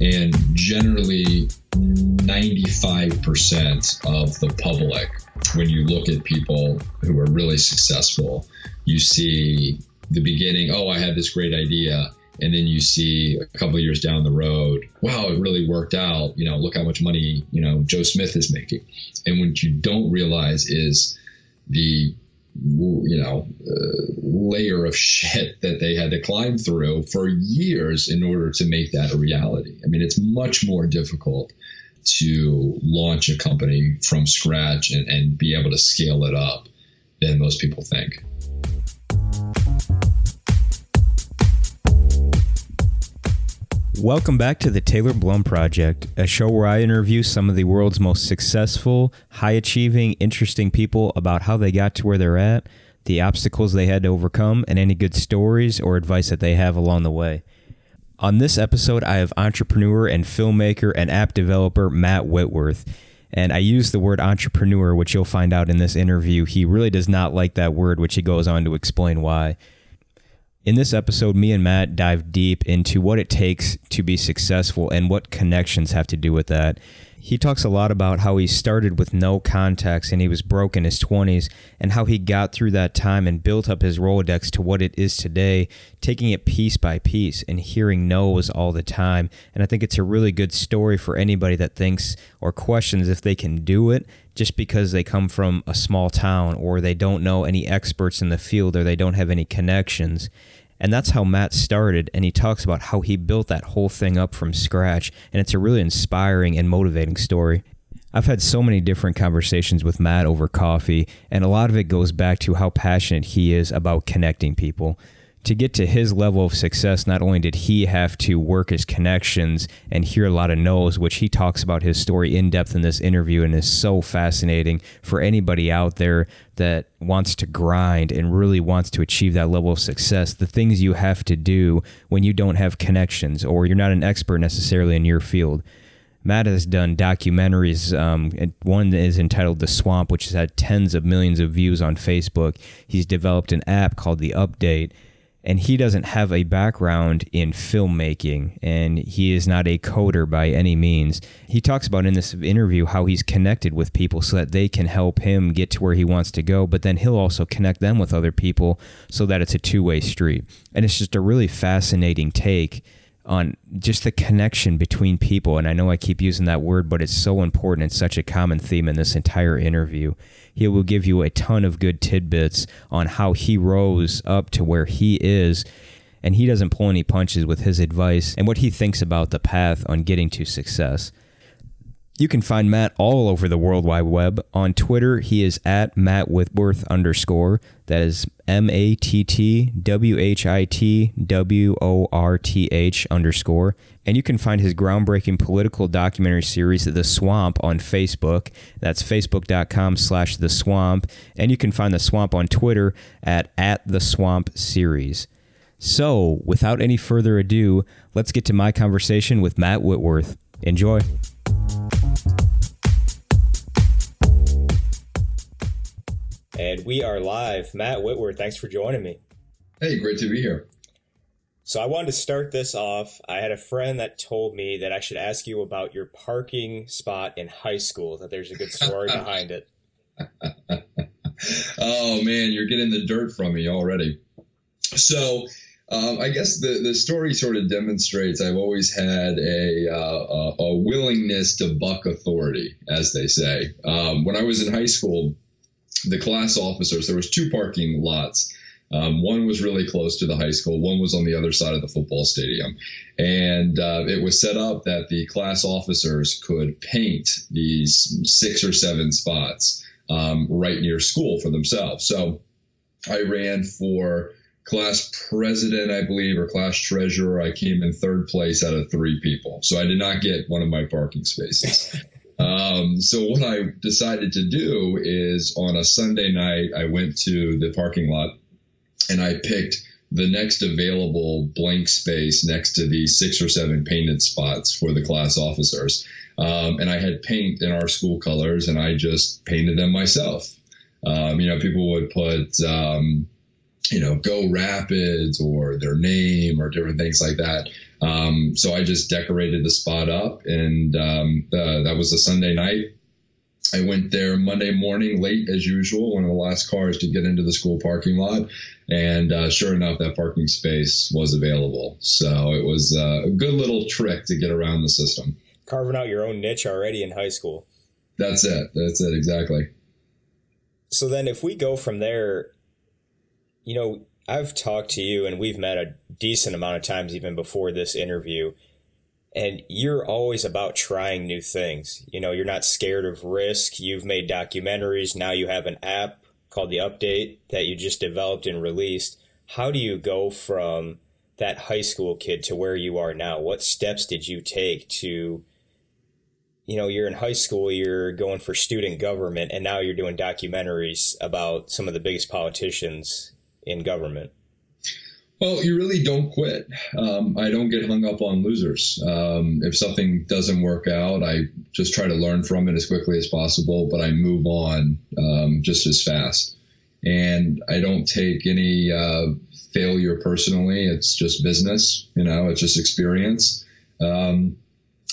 And generally, 95% of the public, when you look at people who are really successful, you see the beginning, oh, I had this great idea. And then you see a couple years down the road, wow, it really worked out. You know, look how much money, you know, Joe Smith is making. And what you don't realize is the you know, uh, layer of shit that they had to climb through for years in order to make that a reality. I mean, it's much more difficult to launch a company from scratch and, and be able to scale it up than most people think. Welcome back to the Taylor Blum Project, a show where I interview some of the world's most successful, high achieving, interesting people about how they got to where they're at, the obstacles they had to overcome, and any good stories or advice that they have along the way. On this episode, I have entrepreneur and filmmaker and app developer Matt Whitworth. And I use the word entrepreneur, which you'll find out in this interview. He really does not like that word, which he goes on to explain why. In this episode, me and Matt dive deep into what it takes to be successful and what connections have to do with that. He talks a lot about how he started with no contacts and he was broke in his 20s, and how he got through that time and built up his Rolodex to what it is today, taking it piece by piece and hearing no's all the time. And I think it's a really good story for anybody that thinks or questions if they can do it just because they come from a small town or they don't know any experts in the field or they don't have any connections. And that's how Matt started. And he talks about how he built that whole thing up from scratch. And it's a really inspiring and motivating story. I've had so many different conversations with Matt over coffee, and a lot of it goes back to how passionate he is about connecting people to get to his level of success, not only did he have to work his connections and hear a lot of no's, which he talks about his story in depth in this interview and is so fascinating for anybody out there that wants to grind and really wants to achieve that level of success. The things you have to do when you don't have connections or you're not an expert necessarily in your field. Matt has done documentaries. Um, one is entitled The Swamp, which has had tens of millions of views on Facebook. He's developed an app called The Update and he doesn't have a background in filmmaking and he is not a coder by any means. He talks about in this interview how he's connected with people so that they can help him get to where he wants to go, but then he'll also connect them with other people so that it's a two-way street. And it's just a really fascinating take on just the connection between people. And I know I keep using that word, but it's so important. It's such a common theme in this entire interview. He will give you a ton of good tidbits on how he rose up to where he is. And he doesn't pull any punches with his advice and what he thinks about the path on getting to success. You can find Matt all over the World Wide Web. On Twitter, he is at Matt Whitworth underscore. That is M A T T W H I T W O R T H underscore. And you can find his groundbreaking political documentary series, The Swamp, on Facebook. That's facebook.com slash The Swamp. And you can find The Swamp on Twitter at, at The Swamp Series. So, without any further ado, let's get to my conversation with Matt Whitworth. Enjoy. And we are live. Matt Whitworth, thanks for joining me. Hey, great to be here. So I wanted to start this off. I had a friend that told me that I should ask you about your parking spot in high school, that there's a good story behind it. oh man, you're getting the dirt from me already. So um, I guess the, the story sort of demonstrates I've always had a, uh, a, a, willingness to buck authority, as they say. Um, when I was in high school, the class officers, there was two parking lots. Um, one was really close to the high school. One was on the other side of the football stadium. And uh, it was set up that the class officers could paint these six or seven spots um, right near school for themselves. So I ran for class president, I believe, or class treasurer. I came in third place out of three people. So I did not get one of my parking spaces. Um, so what I decided to do is on a Sunday night, I went to the parking lot and I picked the next available blank space next to the six or seven painted spots for the class officers. Um, and I had paint in our school colors and I just painted them myself. Um, you know, people would put, um, you know, go rapids or their name or different things like that. Um, so I just decorated the spot up, and um, the, that was a Sunday night. I went there Monday morning late as usual, one of the last cars to get into the school parking lot. And uh, sure enough, that parking space was available. So it was uh, a good little trick to get around the system. Carving out your own niche already in high school. That's it. That's it. Exactly. So then, if we go from there, you know, I've talked to you and we've met a decent amount of times even before this interview and you're always about trying new things. You know, you're not scared of risk. You've made documentaries. Now you have an app called The Update that you just developed and released. How do you go from that high school kid to where you are now? What steps did you take to, you know, you're in high school, you're going for student government, and now you're doing documentaries about some of the biggest politicians in government? Well, you really don't quit. Um, I don't get hung up on losers. Um, if something doesn't work out, I just try to learn from it as quickly as possible, but I move on um, just as fast. And I don't take any uh, failure personally. It's just business, you know, it's just experience. Um,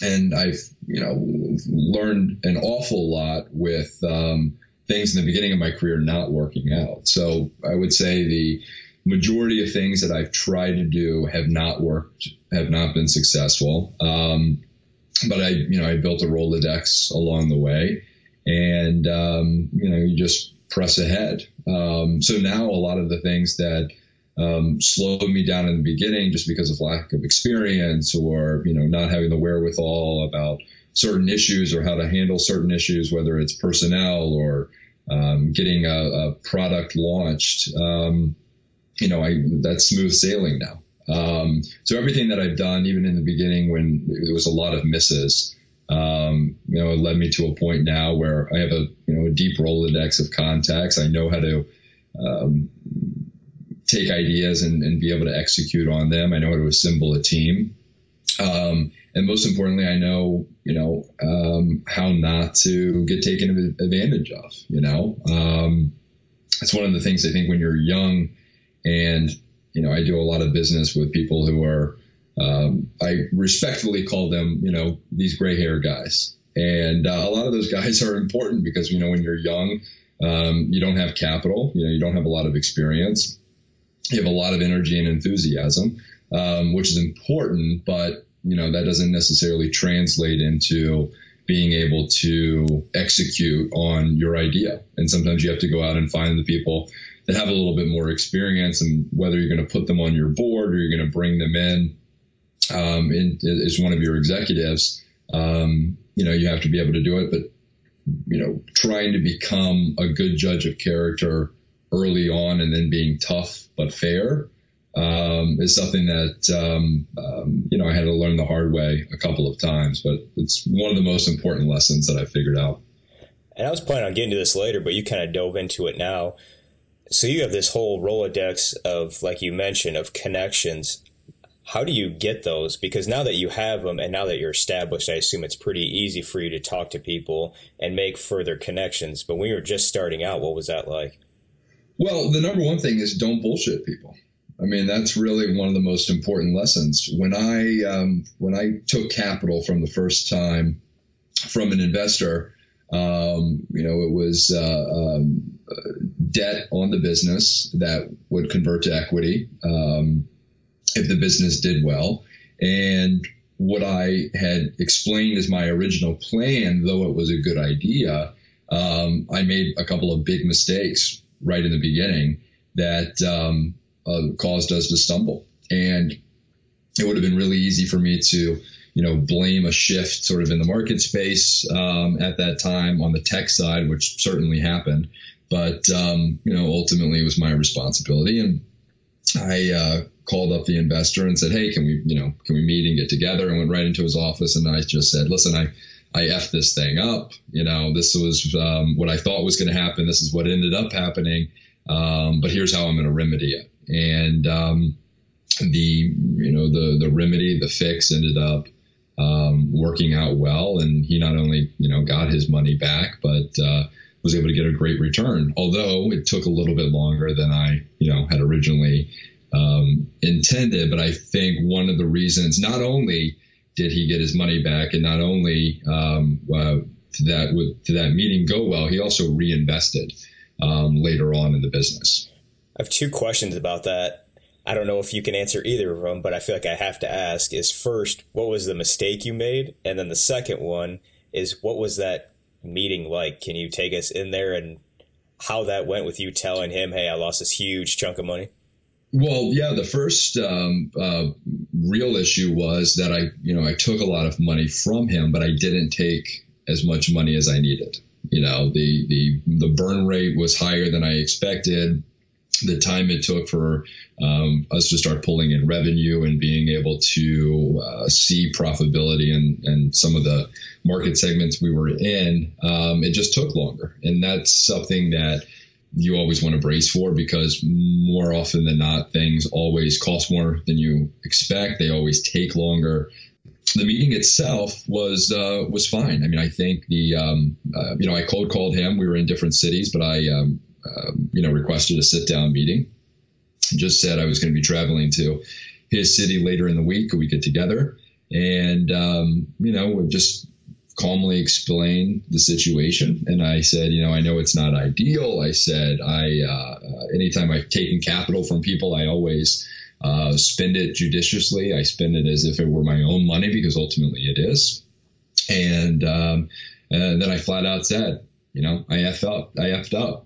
and I've, you know, learned an awful lot with um, things in the beginning of my career not working out. So I would say the, majority of things that I've tried to do have not worked, have not been successful. Um, but I, you know, I built a Rolodex along the way, and um, you know, you just press ahead. Um, so now a lot of the things that um, slowed me down in the beginning, just because of lack of experience or you know not having the wherewithal about certain issues or how to handle certain issues, whether it's personnel or um, getting a, a, product launched. Um, you know, I that's smooth sailing now. Um, so everything that I've done, even in the beginning when there was a lot of misses, um, you know, it led me to a point now where I have a you know a deep Rolodex of contacts. I know how to um, take ideas and, and, be able to execute on them. I know how to assemble a team, um, and most importantly, I know you know um, how not to get taken advantage of. You know, um, it's one of the things I think when you're young and, you know, I do a lot of business with people who are, um, I respectfully call them, you know, these gray hair guys. And uh, a lot of those guys are important because, you know, when you're young, um, you don't have capital, you know, you don't have a lot of experience. You have a lot of energy and enthusiasm, um, which is important, but, you know, that doesn't necessarily translate into being able to execute on your idea. And sometimes you have to go out and find the people that have a little bit more experience and whether you're going to put them on your board or you're going to bring them in um, as one of your executives, um, you know, you have to be able to do it. But, you know, trying to become a good judge of character early on and then being tough but fair um, is something that, um, um, you know, I had to learn the hard way a couple of times. But it's one of the most important lessons that I figured out. And I was planning on getting to this later, but you kind of dove into it now so you have this whole Rolodex of, like you mentioned, of connections. How do you get those? Because now that you have them and now that you're established, I assume it's pretty easy for you to talk to people and make further connections. But when you were just starting out, what was that like? Well, the number one thing is don't bullshit people. I mean, that's really one of the most important lessons. When I um, when I took capital from the first time from an investor, um, you know, it was uh, um, debt on the business that would convert to equity um, if the business did well. And what I had explained as my original plan, though it was a good idea, um, I made a couple of big mistakes right in the beginning that um, uh, caused us to stumble. And it would have been really easy for me to you know, blame a shift sort of in the market space um, at that time on the tech side, which certainly happened. But, um, you know, ultimately it was my responsibility. And I uh, called up the investor and said, hey, can we, you know, can we meet and get together? And went right into his office and I just said, listen, I, I effed this thing up. You know, this was um, what I thought was going to happen. This is what ended up happening. Um, but here's how I'm going to remedy it. And um, the, you know, the the remedy, the fix ended up um, working out well. And he not only, you know, got his money back, but uh, was able to get a great return. Although it took a little bit longer than I, you know, had originally um, intended. But I think one of the reasons, not only did he get his money back, and not only um, uh, that would that meeting go well, he also reinvested um, later on in the business. I have two questions about that. I don't know if you can answer either of them, but I feel like I have to ask is first, what was the mistake you made? And then the second one is what was that meeting like? Can you take us in there and how that went with you telling him, hey, I lost this huge chunk of money? Well, yeah, the first um, uh, real issue was that I, you know, I took a lot of money from him, but I didn't take as much money as I needed. You know, the the the burn rate was higher than I expected the time it took for um, us to start pulling in revenue and being able to uh, see profitability and and some of the market segments we were in, um, it just took longer. And that's something that you always want to brace for because more often than not, things always cost more than you expect. They always take longer. The meeting itself was uh, was fine. I mean, I think the um, uh, you know I cold called him. We were in different cities, but I um, um, you know, requested a sit down meeting. Just said I was going to be traveling to his city later in the week. We get together? And, um, you know, just calmly explain the situation. And I said, you know, I know it's not ideal. I said, I, uh, anytime I've taken capital from people, I always uh, spend it judiciously. I spend it as if it were my own money because ultimately it is. And, um, and then I flat out said, you know, I effed up. I effed up.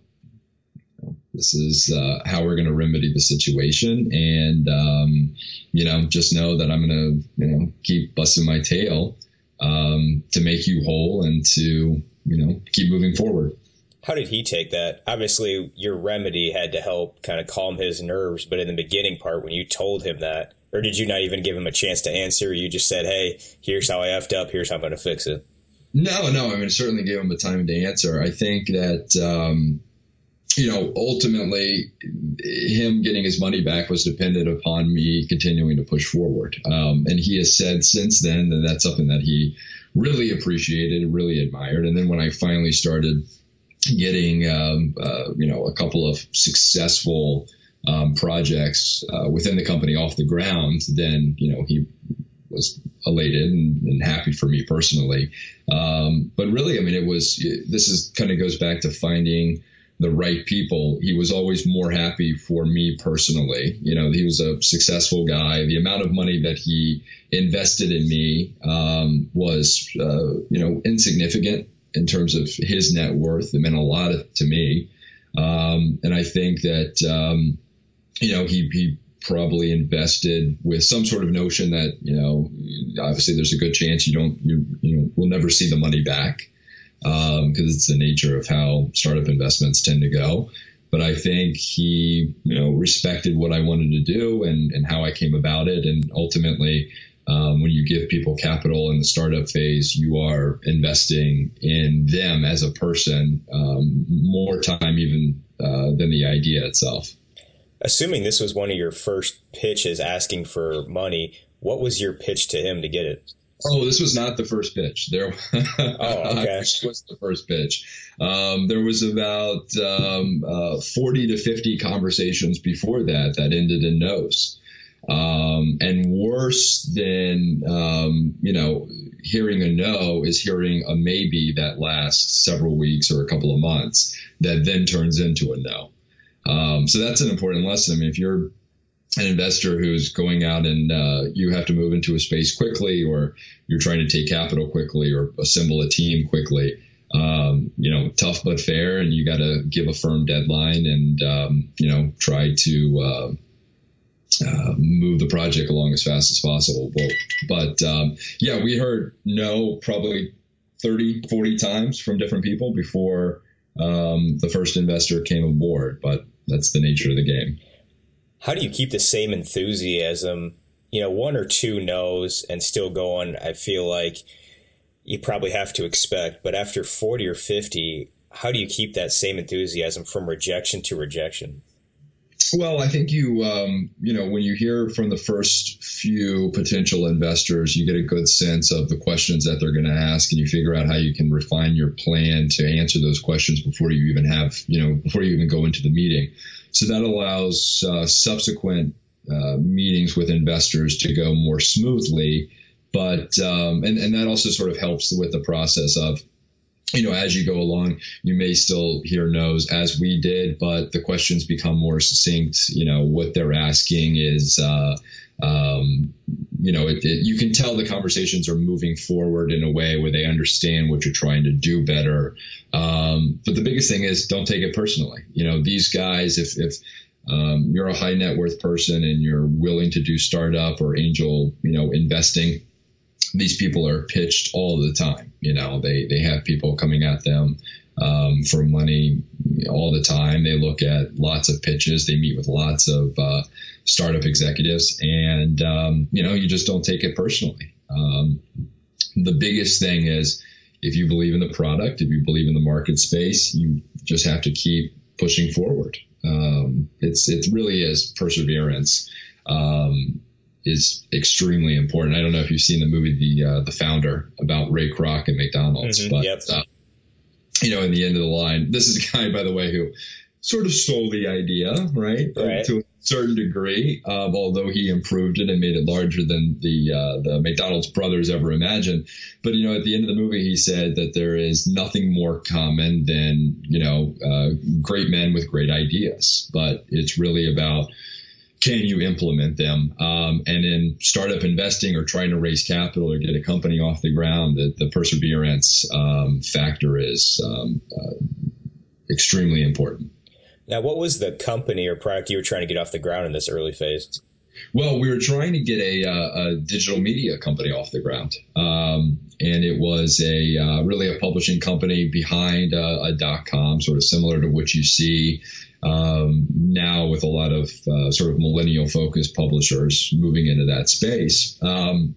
This is uh, how we're going to remedy the situation, and um, you know, just know that I'm going to you know keep busting my tail um, to make you whole and to you know keep moving forward. How did he take that? Obviously, your remedy had to help kind of calm his nerves, but in the beginning part, when you told him that, or did you not even give him a chance to answer? You just said, "Hey, here's how I effed up. Here's how I'm going to fix it." No, no. I mean, certainly gave him a time to answer. I think that um, you know, ultimately, him getting his money back was dependent upon me continuing to push forward. Um, and he has said since then that that's something that he really appreciated, and really admired. And then when I finally started getting, um, uh, you know, a couple of successful um, projects uh, within the company off the ground, then you know he was elated and, and happy for me personally. Um, but really, I mean, it was this is kind of goes back to finding the right people, he was always more happy for me personally. You know, he was a successful guy. The amount of money that he invested in me um, was, uh, you know, insignificant in terms of his net worth. It meant a lot to me. Um, and I think that, um, you know, he, he probably invested with some sort of notion that, you know, obviously there's a good chance you don't, you, you know, will never see the money back because um, it's the nature of how startup investments tend to go. But I think he, you know, respected what I wanted to do and, and how I came about it. And ultimately, um, when you give people capital in the startup phase, you are investing in them as a person um, more time even uh, than the idea itself. Assuming this was one of your first pitches asking for money, what was your pitch to him to get it? Oh, this was not the first pitch. There, oh, okay. was the first pitch. Um, there was about um, uh, forty to fifty conversations before that that ended in no's. Um, and worse than um, you know, hearing a no is hearing a maybe that lasts several weeks or a couple of months that then turns into a no. Um, so that's an important lesson. I mean, if you're an investor who's going out and uh, you have to move into a space quickly, or you're trying to take capital quickly, or assemble a team quickly. Um, you know, tough but fair, and you got to give a firm deadline, and um, you know, try to uh, uh, move the project along as fast as possible. But, but um, yeah, we heard no probably 30, 40 times from different people before um, the first investor came aboard. But that's the nature of the game how do you keep the same enthusiasm? You know, one or two no's and still going. I feel like you probably have to expect, but after 40 or 50, how do you keep that same enthusiasm from rejection to rejection? Well, I think you, um, you know, when you hear from the first few potential investors, you get a good sense of the questions that they're going to ask, and you figure out how you can refine your plan to answer those questions before you even have, you know, before you even go into the meeting. So that allows uh, subsequent uh, meetings with investors to go more smoothly. But um, and and that also sort of helps with the process of you know, as you go along, you may still hear no's as we did, but the questions become more succinct. You know, what they're asking is, uh, um, you know, it, it, you can tell the conversations are moving forward in a way where they understand what you're trying to do better. Um, but the biggest thing is don't take it personally. You know, these guys, if, if, um, you're a high net worth person and you're willing to do startup or angel, you know, investing, these people are pitched all the time. You know, they they have people coming at them um, for money all the time. They look at lots of pitches. They meet with lots of uh, startup executives, and um, you know, you just don't take it personally. Um, the biggest thing is if you believe in the product, if you believe in the market space, you just have to keep pushing forward. Um, it's it really is perseverance. Um, is extremely important. I don't know if you've seen the movie The uh, The Founder about Ray Kroc and McDonald's, mm-hmm, but yep. uh, you know, in the end of the line, this is a guy, by the way, who sort of stole the idea, right, right. to a certain degree, although he improved it and made it larger than the uh, the McDonald's brothers ever imagined. But you know, at the end of the movie, he said that there is nothing more common than you know uh, great men with great ideas, but it's really about can you implement them? Um, and in startup investing or trying to raise capital or get a company off the ground, the, the perseverance um, factor is um, uh, extremely important. Now, what was the company or product you were trying to get off the ground in this early phase? Well, we were trying to get a, uh, a digital media company off the ground, um, and it was a uh, really a publishing company behind a, a dot com, sort of similar to what you see um, now with a lot of uh, sort of millennial focused publishers moving into that space. Um,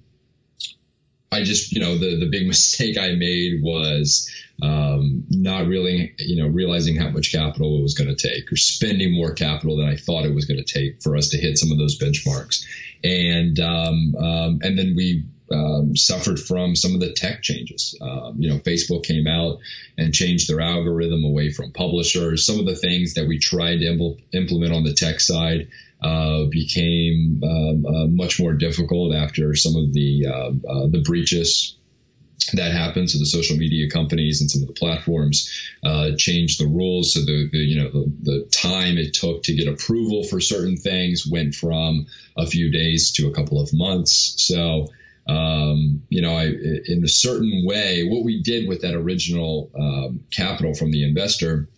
I just, you know, the, the big mistake I made was um, not really, you know, realizing how much capital it was going to take or spending more capital than I thought it was going to take for us to hit some of those benchmarks. And, um, um, and then we um, suffered from some of the tech changes. Um, you know, Facebook came out and changed their algorithm away from publishers. Some of the things that we tried to impl- implement on the tech side uh, became um, uh, much more difficult after some of the uh, uh the breaches that happened. So the social media companies and some of the platforms uh, changed the rules. So the, the you know the, the, time it took to get approval for certain things went from a few days to a couple of months. So um, you know, I, in a certain way, what we did with that original um, capital from the investor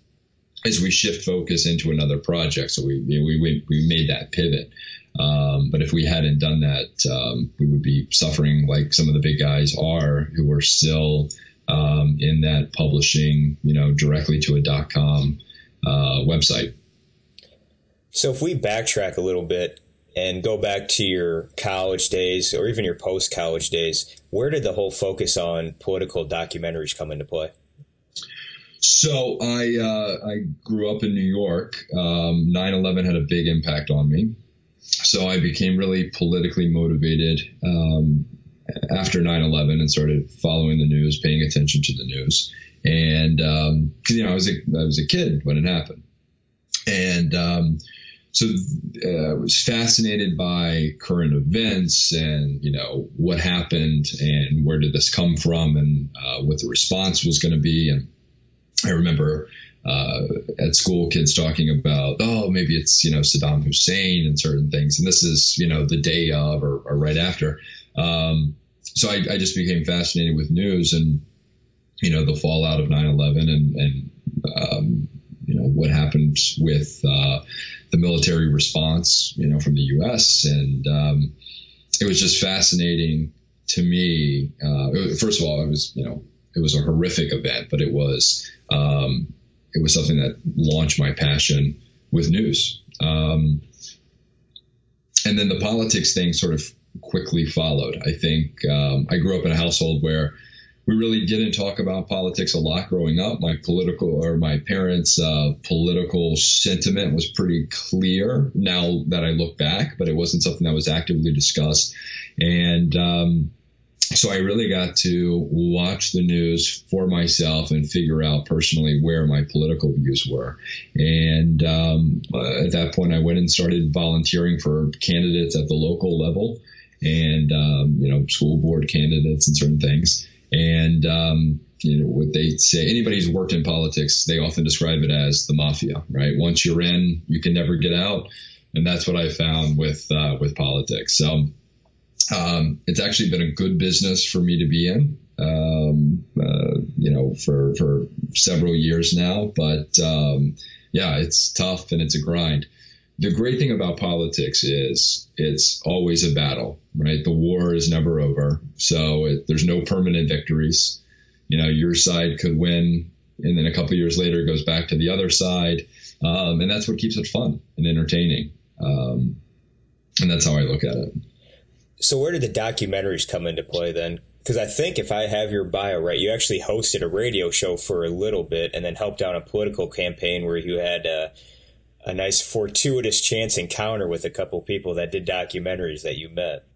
is we shift focus into another project. So we know, we we made that pivot. Um, but if we hadn't done that, um, we would be suffering like some of the big guys are, who are still um, in that publishing, you know, directly to a dot com uh, website. So if we backtrack a little bit, and go back to your college days or even your post college days, where did the whole focus on political documentaries come into play? So I uh, I grew up in New York. Um, 9/11 had a big impact on me. So I became really politically motivated um, after 9/11 and started following the news, paying attention to the news. And um, you know, I was a I was a kid when it happened, and um, so uh, I was fascinated by current events and you know what happened and where did this come from and uh, what the response was going to be and I remember uh, at school kids talking about oh maybe it's you know Saddam Hussein and certain things and this is you know the day of or, or right after um, so I, I, just became fascinated with news and you know the fallout of 9/11 and and um, you know what happened with uh, the military response, you know, from the U.S. And um, it was just fascinating to me. Uh, first of all, it was, you know, it was a horrific event, but it was um, it was something that launched my passion with news. Um, and then the politics thing sort of quickly followed. I think um, I grew up in a household where we really didn't talk about politics a lot growing up. My political or my parents' uh, political sentiment was pretty clear now that I look back, but it wasn't something that was actively discussed. And um, so I really got to watch the news for myself and figure out personally where my political views were. And um, uh, at that point, I went and started volunteering for candidates at the local level and um, you know school board candidates and certain things. And um, you know what they say. Anybody who's worked in politics, they often describe it as the mafia. Right? Once you're in, you can never get out. And that's what I found with uh, with politics. So um, it's actually been a good business for me to be in. Um, uh, you know, for for several years now. But um, yeah, it's tough and it's a grind the great thing about politics is it's always a battle, right? The war is never over. So it, there's no permanent victories. You know, your side could win, and then a couple years later it goes back to the other side. Um, and that's what keeps it fun and entertaining. Um, and that's how I look at it. So, where did the documentaries come into play then? Because I think if I have your bio right, you actually hosted a radio show for a little bit and then helped out a political campaign where you had. Uh, a nice fortuitous chance encounter with a couple people that did documentaries that you met.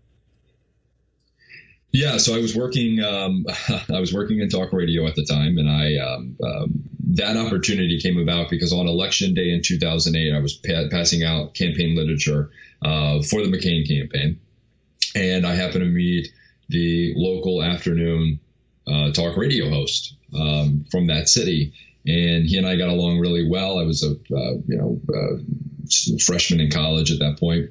Yeah, so I was working. Um, I was working in talk radio at the time, and I um, um, that opportunity came about because on election day in 2008, I was pa- passing out campaign literature uh, for the McCain campaign, and I happened to meet the local afternoon uh, talk radio host um, from that city, and he and I got along really well. I was a uh, you know uh, freshman in college at that point,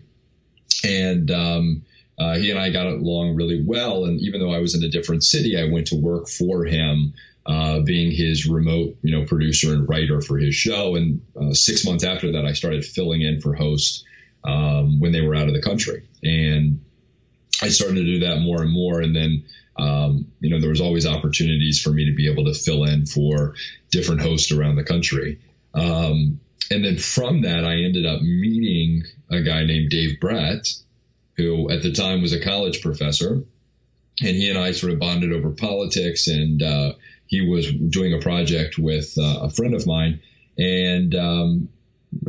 and um, uh, he and I got along really well. And even though I was in a different city, I went to work for him, uh, being his remote you know producer and writer for his show. And uh, six months after that, I started filling in for host um, when they were out of the country, and I started to do that more and more. And then um, you know, there was always opportunities for me to be able to fill in for different hosts around the country. Um, and then from that, I ended up meeting a guy named Dave Brat, who at the time was a college professor. And he and I sort of bonded over politics. And uh, he was doing a project with uh, a friend of mine. And um,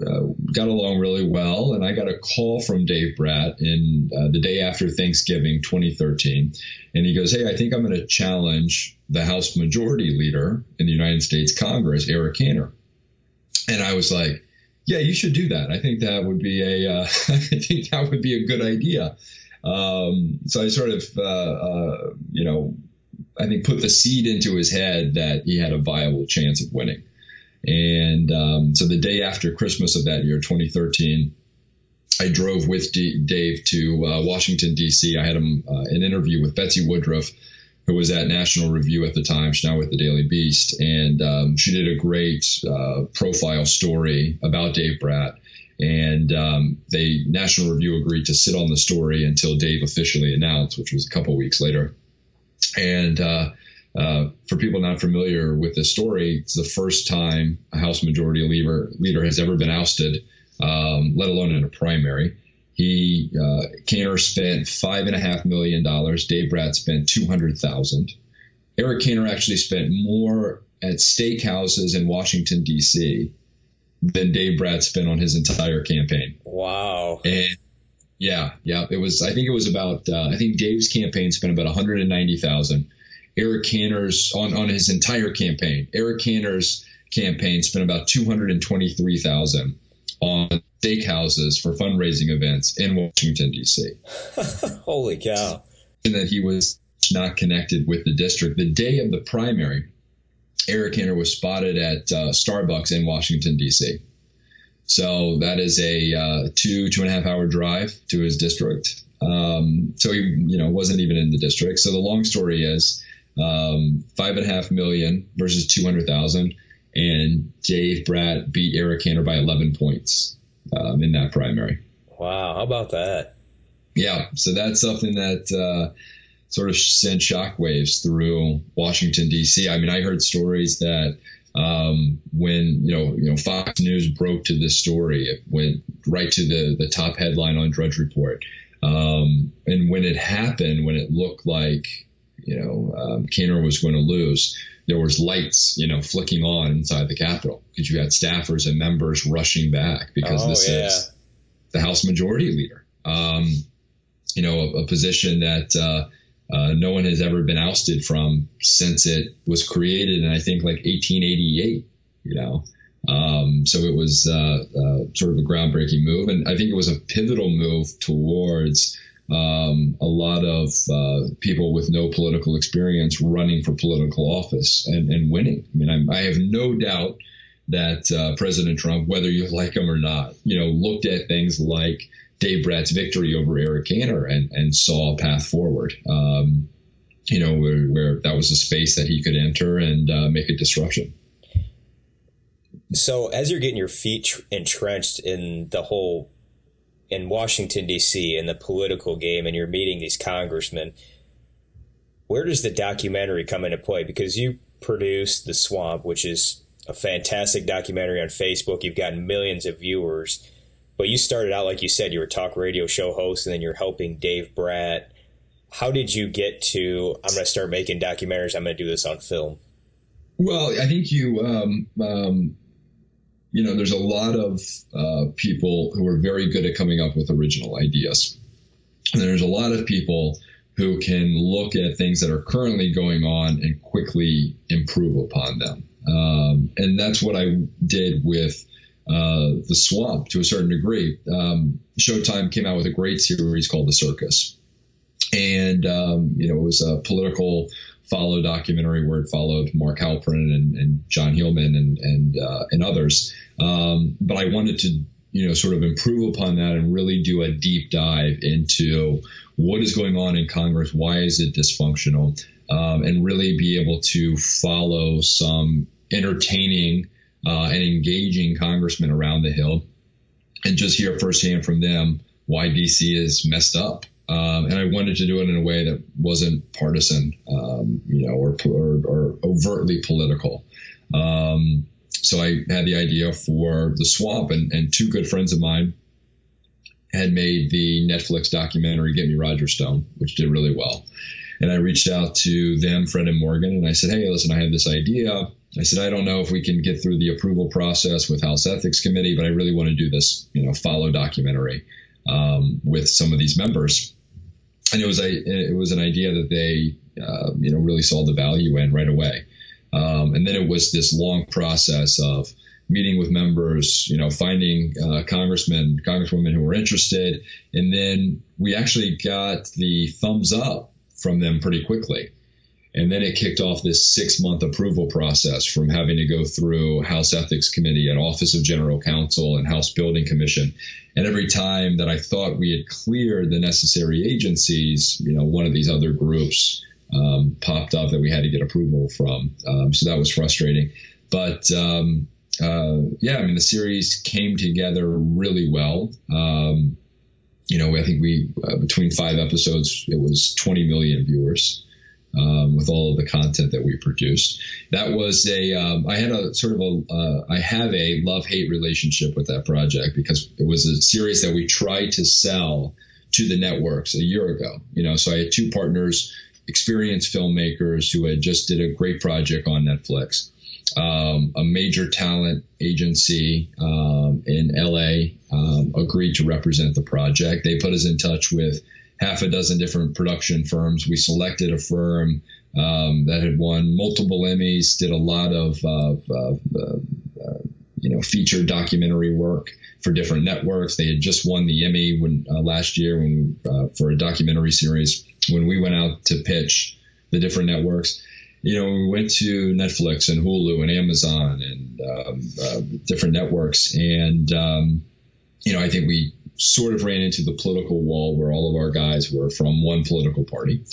uh, got along really well, and I got a call from Dave Brat in uh, the day after Thanksgiving 2013, and he goes, "Hey, I think I'm going to challenge the House Majority Leader in the United States Congress, Eric Cantor." And I was like, "Yeah, you should do that. I think that would be a uh, I think that would be a good idea." Um, so I sort of, uh, uh, you know, I think put the seed into his head that he had a viable chance of winning. And um, so the day after Christmas of that year, 2013, I drove with D- Dave to uh, Washington, D.C. I had him uh, an interview with Betsy Woodruff, who was at National Review at the time. She's now with the Daily Beast. And um, she did a great uh, profile story about Dave Brat. And um, they National Review agreed to sit on the story until Dave officially announced, which was a couple weeks later. And uh, for people not familiar with the story, it's the first time a House Majority Leader, leader has ever been ousted, um, let alone in a primary. He uh, Cantor spent five and a half million dollars. Dave Brat spent two hundred thousand. Eric Cantor actually spent more at steakhouses in Washington D.C. than Dave Brat spent on his entire campaign. Wow. And yeah, yeah, it was. I think it was about. Uh, I think Dave's campaign spent about one hundred and ninety thousand. Eric Cantor's on, on his entire campaign. Eric Cantor's campaign spent about 223,000 on steakhouses for fundraising events in Washington D.C. Holy cow! And that he was not connected with the district. The day of the primary, Eric Cantor was spotted at uh, Starbucks in Washington D.C. So that is a uh, two two and a half hour drive to his district. Um, so he you know wasn't even in the district. So the long story is um, five and a half million versus 200,000. And Dave Brat beat Eric Cantor by 11 points um, in that primary. Wow. How about that? Yeah. So that's something that uh, sort of sent shockwaves through Washington, D.C. I mean, I heard stories that um, when you know you know Fox News broke to this story, it went right to the the top headline on Drudge Report. Um, and when it happened, when it looked like you know um, was going to lose, there was lights, you know, flicking on inside the Capitol because you had staffers and members rushing back because oh, this yeah. is the House Majority Leader. Um, you know, a, a position that uh, uh, no one has ever been ousted from since it was created in I think like 1888. You know, um, so it was uh, uh, sort of a groundbreaking move, and I think it was a pivotal move towards um, a lot of uh, people with no political experience running for political office and, and winning. I mean, I'm, i have no doubt that uh, President Trump, whether you like him or not, you know, looked at things like Dave Brat's victory over Eric Cantor and, and saw a path forward. Um, you know, where, where, that was a space that he could enter and uh, make a disruption. So, as you're getting your feet entrenched in the whole in Washington D.C. in the political game, and you're meeting these congressmen, where does the documentary come into play? Because you produced The Swamp, which is a fantastic documentary on Facebook. You've gotten millions of viewers but you started out, like you said, you were a talk radio show host, and then you're helping Dave Brat. How did you get to? I'm going to start making documentaries. I'm going to do this on film. Well, I think you, um, um, you know, there's a lot of uh, people who are very good at coming up with original ideas, and there's a lot of people who can look at things that are currently going on and quickly improve upon them. Um, and that's what I did with uh, the swamp to a certain degree. Um, Showtime came out with a great series called The Circus, and um, you know it was a political follow documentary where it followed Mark Halperin and, and John Heilemann and and uh, and others. Um, but I wanted to you know sort of improve upon that and really do a deep dive into what is going on in Congress, why is it dysfunctional, um, and really be able to follow some entertaining uh, and engaging congressmen around the Hill and just hear firsthand from them why DC is messed up. Um, and I wanted to do it in a way that wasn't partisan, um, you know, or, or, or overtly political. Um, so I had the idea for the swamp, and, and two good friends of mine had made the Netflix documentary "Get Me Roger Stone," which did really well. And I reached out to them, Fred and Morgan, and I said, "Hey, listen, I have this idea. I said, I don't know if we can get through the approval process with House Ethics Committee, but I really want to do this, you know, follow documentary um, with some of these members. And it was a it was an idea that they uh, you know really saw the value in right away. Um, and then it was this long process of meeting with members, you know, finding uh, congressmen, congresswomen who were interested, and then we actually got the thumbs up from them pretty quickly. And then it kicked off this six month approval process from having to go through House Ethics Committee and Office of General Counsel and House Building Commission. And every time that I thought we had cleared the necessary agencies, you know, one of these other groups um, popped up that we had to get approval from. Um, so that was frustrating. But um, uh, yeah, I mean, the series came together really well. Um, you know, I think we, uh, between five episodes, it was 20 million viewers um, with all of the content that we produced. That was a um, I had a sort of a uh, I have a love hate relationship with that project because it was a series that we tried to sell to the networks a year ago. You know, so I had two partners, experienced filmmakers who had just did a great project on Netflix. Um, a major talent agency um, in LA um, agreed to represent the project. They put us in touch with half a dozen different production firms. We selected a firm um, that had won multiple Emmys, did a lot of uh, uh, you know feature documentary work for different networks. They had just won the Emmy when uh, last year when uh, for a documentary series when we went out to pitch the different networks. You know, we went to Netflix and Hulu and Amazon and um, uh, different networks, and um, you know, I think we sort of ran into the political wall where all of our guys were from one political party.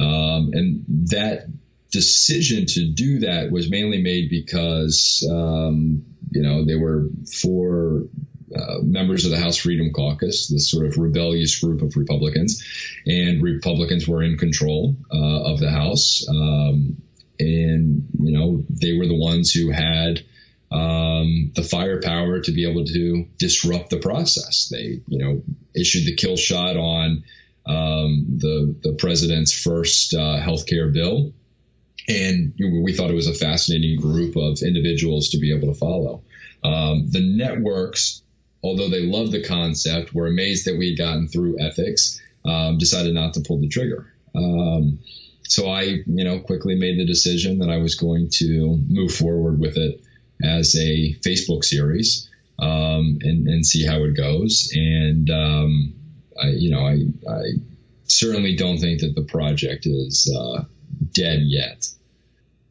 Um, and that decision to do that was mainly made because, um, you know, they were for uh, members of the House Freedom Caucus, this sort of rebellious group of Republicans, and Republicans were in control uh, of the House. Um, and, you know, they were the ones who had um, the firepower to be able to disrupt the process. They, you know, issued the kill shot on um, the the president's first uh, healthcare bill, and we thought it was a fascinating group of individuals to be able to follow. Um, the networks, although they loved the concept, were amazed that we had gotten through ethics. Um, decided not to pull the trigger. Um, so I, you know, quickly made the decision that I was going to move forward with it as a Facebook series um, and, and see how it goes. And um, I, you know, I, I certainly don't think that the project is uh, dead yet.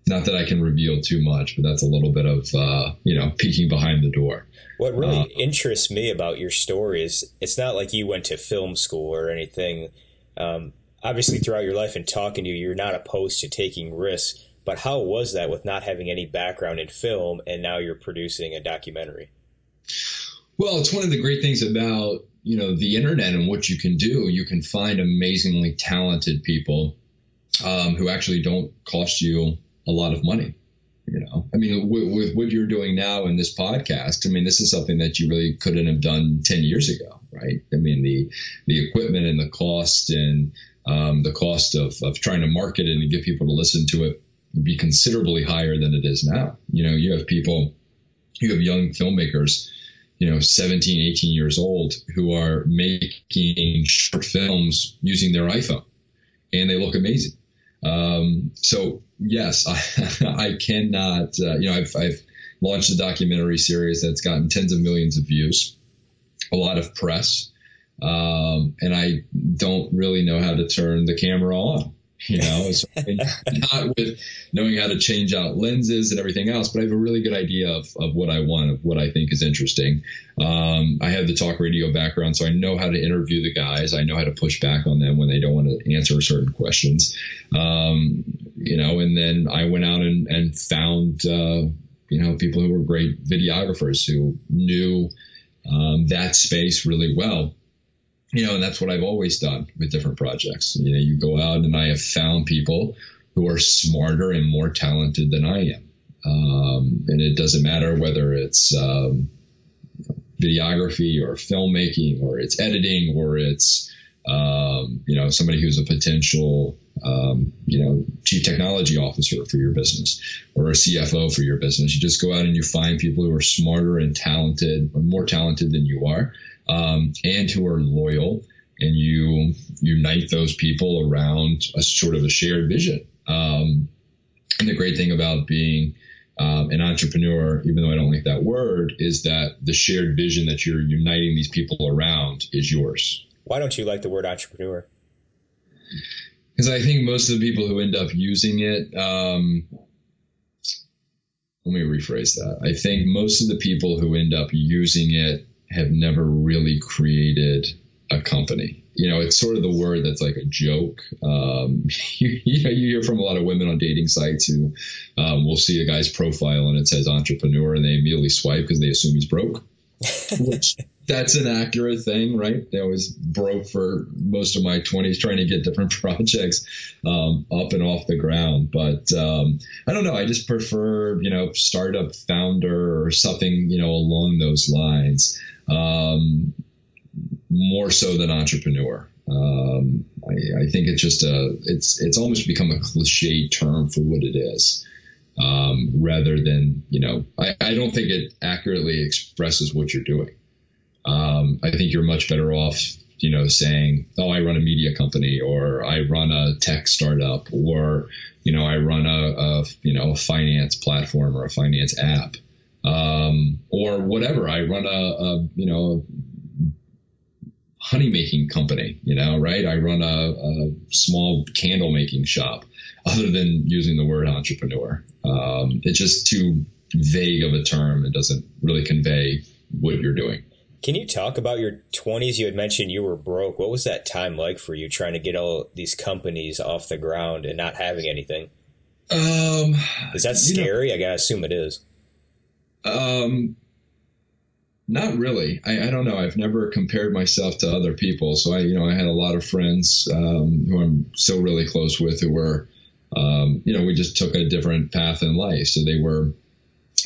Not that I can reveal too much, but that's a little bit of uh, you know peeking behind the door. What really uh, interests me about your story is it's not like you went to film school or anything. Um, obviously, throughout your life and talking to you, you're not opposed to taking risks. But how was that with not having any background in film and now you're producing a documentary? Well, it's one of the great things about you know the internet and what you can do. You can find amazingly talented people um, who actually don't cost you a lot of money. You know, I mean, with, with, what you're doing now in this podcast, I mean, this is something that you really couldn't have done ten years ago, right? I mean, the the equipment and the cost and um, the cost of of trying to market it and get people to listen to it be considerably higher than it is now. You know, you have people, you have young filmmakers you know 17 18 years old who are making short films using their iphone and they look amazing um, so yes i, I cannot uh, you know I've, I've launched a documentary series that's gotten tens of millions of views a lot of press um, and i don't really know how to turn the camera on you know, not with knowing how to change out lenses and everything else, but I have a really good idea of, of what I want, of what I think is interesting. Um, I have the talk radio background, so I know how to interview the guys. I know how to push back on them when they don't want to answer certain questions. Um, you know, and then I went out and, and found, uh, you know, people who were great videographers who knew um, that space really well you know, and that's what I've always done with different projects. You know, you go out and I have found people who are smarter and more talented than I am. Um, and it doesn't matter whether it's um, videography or filmmaking or it's editing or it's um, you know somebody who's a potential um, you know chief technology officer for your business or a CFO for your business. You just go out and you find people who are smarter and talented, more talented than you are, um, and who are loyal, and you unite those people around a sort of a shared vision. Um, and the great thing about being um, an entrepreneur, even though I don't like that word, is that the shared vision that you're uniting these people around is yours. Why don't you like the word entrepreneur? Because I think most of the people who end up using it, um, let me rephrase that. I think most of the people who end up using it have never really created a company. You know, it's sort of the word that's like a joke. Um, you, you, know, you hear from a lot of women on dating sites who um, will see a guy's profile and it says entrepreneur and they immediately swipe because they assume he's broke. Which that's an accurate thing, right? I was broke for most of my 20s trying to get different projects um, up and off the ground. But um, I don't know. I just prefer, you know, startup founder or something, you know, along those lines um, more so than entrepreneur. Um, I, I, think it's just a it's it's almost become a cliche term for what it is, um, rather than you know I, I don't think it accurately expresses what you're doing. Um, I think you're much better off you know saying oh I run a media company or I run a tech startup or you know I run a, a you know a finance platform or a finance app um, or whatever. I run a, a you know honey making company, you know, right? I run a, a, small candle making shop. Other than using the word entrepreneur, um, it's just too vague of a term. It doesn't really convey what you're doing. Can you talk about your 20s? You had mentioned you were broke. What was that time like for you trying to get all these companies off the ground and not having anything? Um, is that scary? Know, I gotta assume it is. Um, not really. I, I, don't know. I've never compared myself to other people. So I, you know, I had a lot of friends um, who I'm still really close with who were, um, you know, we just took a different path in life. So they were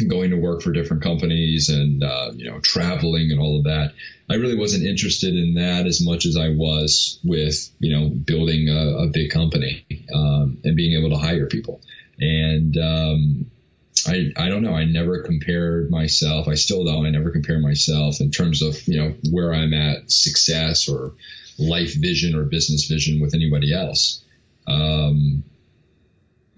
going to work for different companies and uh, you know traveling and all of that. I really wasn't interested in that as much as I was with you know building a, a big company um, and being able to hire people. And um, I I don't know. I never compared myself. I still don't. I never compare myself in terms of you know where I'm at success or life vision or business vision with anybody else. Um,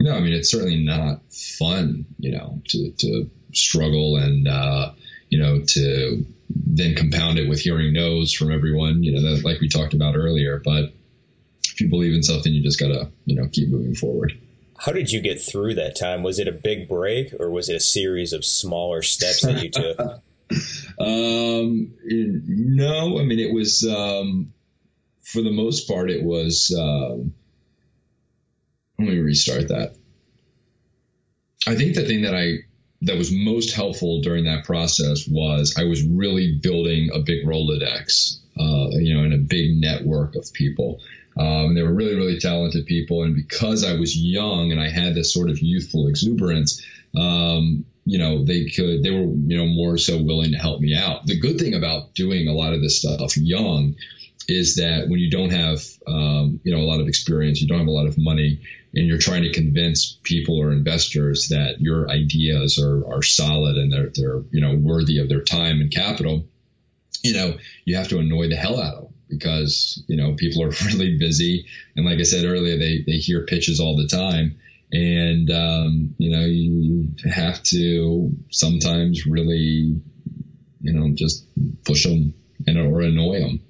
no, I mean it's certainly not fun, you know, to to struggle and uh, you know to then compound it with hearing no's from everyone, you know, that, like we talked about earlier. But if you believe in something, you just gotta you know keep moving forward. How did you get through that time? Was it a big break or was it a series of smaller steps that you took? um, no, I mean it was um, for the most part it was. Um, let me restart that. I think the thing that I that was most helpful during that process was I was really building a big Rolodex, uh, you know, and a big network of people. Um, they were really, really talented people, and because I was young and I had this sort of youthful exuberance, um, you know, they could, they were, you know, more so willing to help me out. The good thing about doing a lot of this stuff young is that when you don't have, um, you know, a lot of experience, you don't have a lot of money, and you're trying to convince people or investors that your ideas are, are solid and they're, they're, you know, worthy of their time and capital, you know, you have to annoy the hell out of them because, you know, people are really busy. And like I said earlier, they, they hear pitches all the time. And, um, you know, you have to sometimes really, you know, just push them and, or annoy them,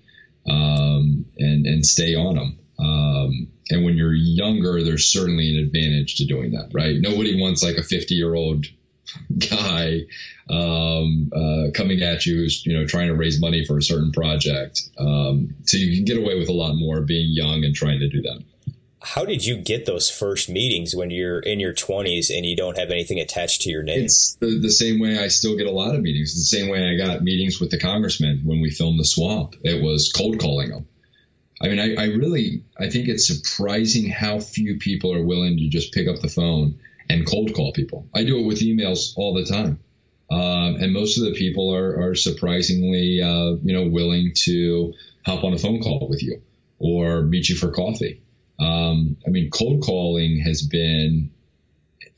um, and, and stay on them. Um, and when you're younger, there's certainly an advantage to doing that, right? Nobody wants like a 50 year old guy um, uh, coming at you who's you know trying to raise money for a certain project. Um, so you can get away with a lot more being young and trying to do that. How did you get those first meetings when you're in your 20s and you don't have anything attached to your name? It's the, the same way I still get a lot of meetings. The same way I got meetings with the congressman when we filmed The Swamp. It was cold calling them. I mean, I, I really I think it's surprising how few people are willing to just pick up the phone and cold call people. I do it with emails all the time. Um, and most of the people are, are surprisingly, uh, you know, willing to hop on a phone call with you or meet you for coffee. Um, I mean, cold calling has been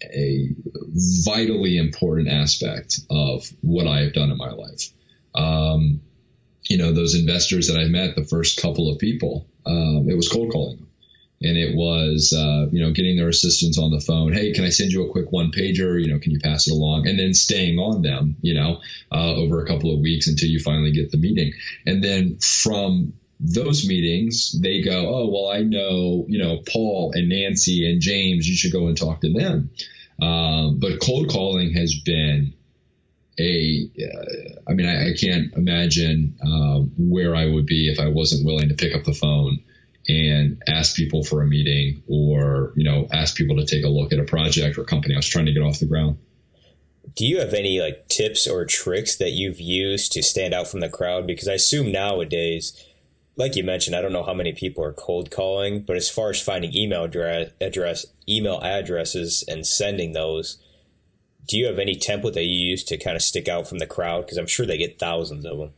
a vitally important aspect of what I have done in my life. Um, you know, those investors that I met, the first couple of people, um, it was cold calling. And it was, uh, you know, getting their assistants on the phone. Hey, can I send you a quick one pager? You know, can you pass it along? And then staying on them, you know, uh, over a couple of weeks until you finally get the meeting. And then from those meetings, they go, oh, well, I know, you know, Paul and Nancy and James, you should go and talk to them. Um, but cold calling has been a, uh, I mean, I, I can't imagine um, where I would be if I wasn't willing to pick up the phone and ask people for a meeting or, you know, ask people to take a look at a project or company I was trying to get off the ground. Do you have any like tips or tricks that you've used to stand out from the crowd? Because I assume nowadays, like you mentioned, I don't know how many people are cold calling, but as far as finding email address, email addresses and sending those, do you have any template that you use to kind of stick out from the crowd? Because I'm sure they get thousands of them.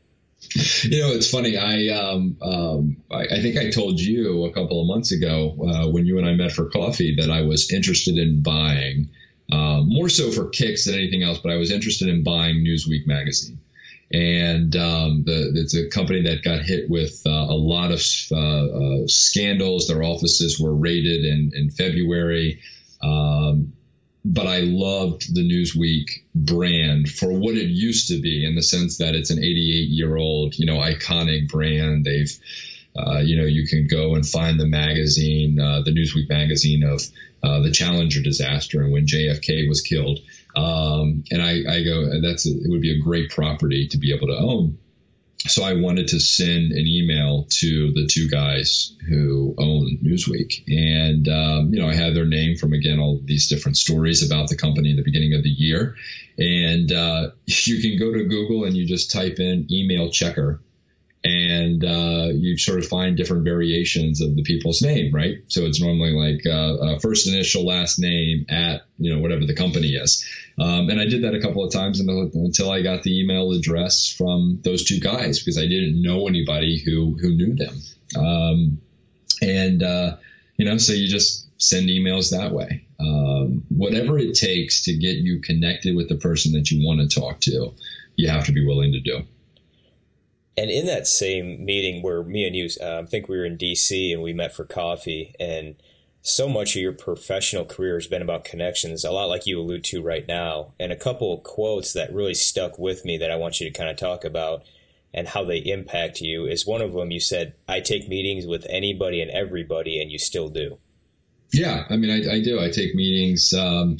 You know, it's funny. I um, um, I, I, think I told you a couple of months ago uh, when you and I met for coffee that I was interested in buying, uh, more so for kicks than anything else, but I was interested in buying Newsweek magazine. And um, the, it's a company that got hit with uh, a lot of uh, uh, scandals. Their offices were raided in, in February. Um, but I loved the Newsweek brand for what it used to be in the sense that it's an 88 year old, you know, iconic brand. They've, uh, you know, you can go and find the magazine, uh, the Newsweek magazine of uh, the Challenger disaster and when JFK was killed. Um, and I, I go, that's a, it would be a great property to be able to own. So I wanted to send an email to the two guys who own Newsweek, and um, you know I had their name from again all these different stories about the company in the beginning of the year, and uh, you can go to Google and you just type in email checker, and uh, you sort of find different variations of the people's name, right? So it's normally like uh, uh, first initial, last name at you know whatever the company is. Um, and I did that a couple of times until I got the email address from those two guys because I didn't know anybody who who knew them. Um, and uh, you know, so you just send emails that way. Um, whatever it takes to get you connected with the person that you want to talk to, you have to be willing to do. And in that same meeting where me and you, uh, I think we were in DC and we met for coffee, and so much of your professional career has been about connections, a lot like you allude to right now. And a couple of quotes that really stuck with me that I want you to kind of talk about and how they impact you is one of them you said, I take meetings with anybody and everybody, and you still do. Yeah, I mean, I, I do. I take meetings. Um,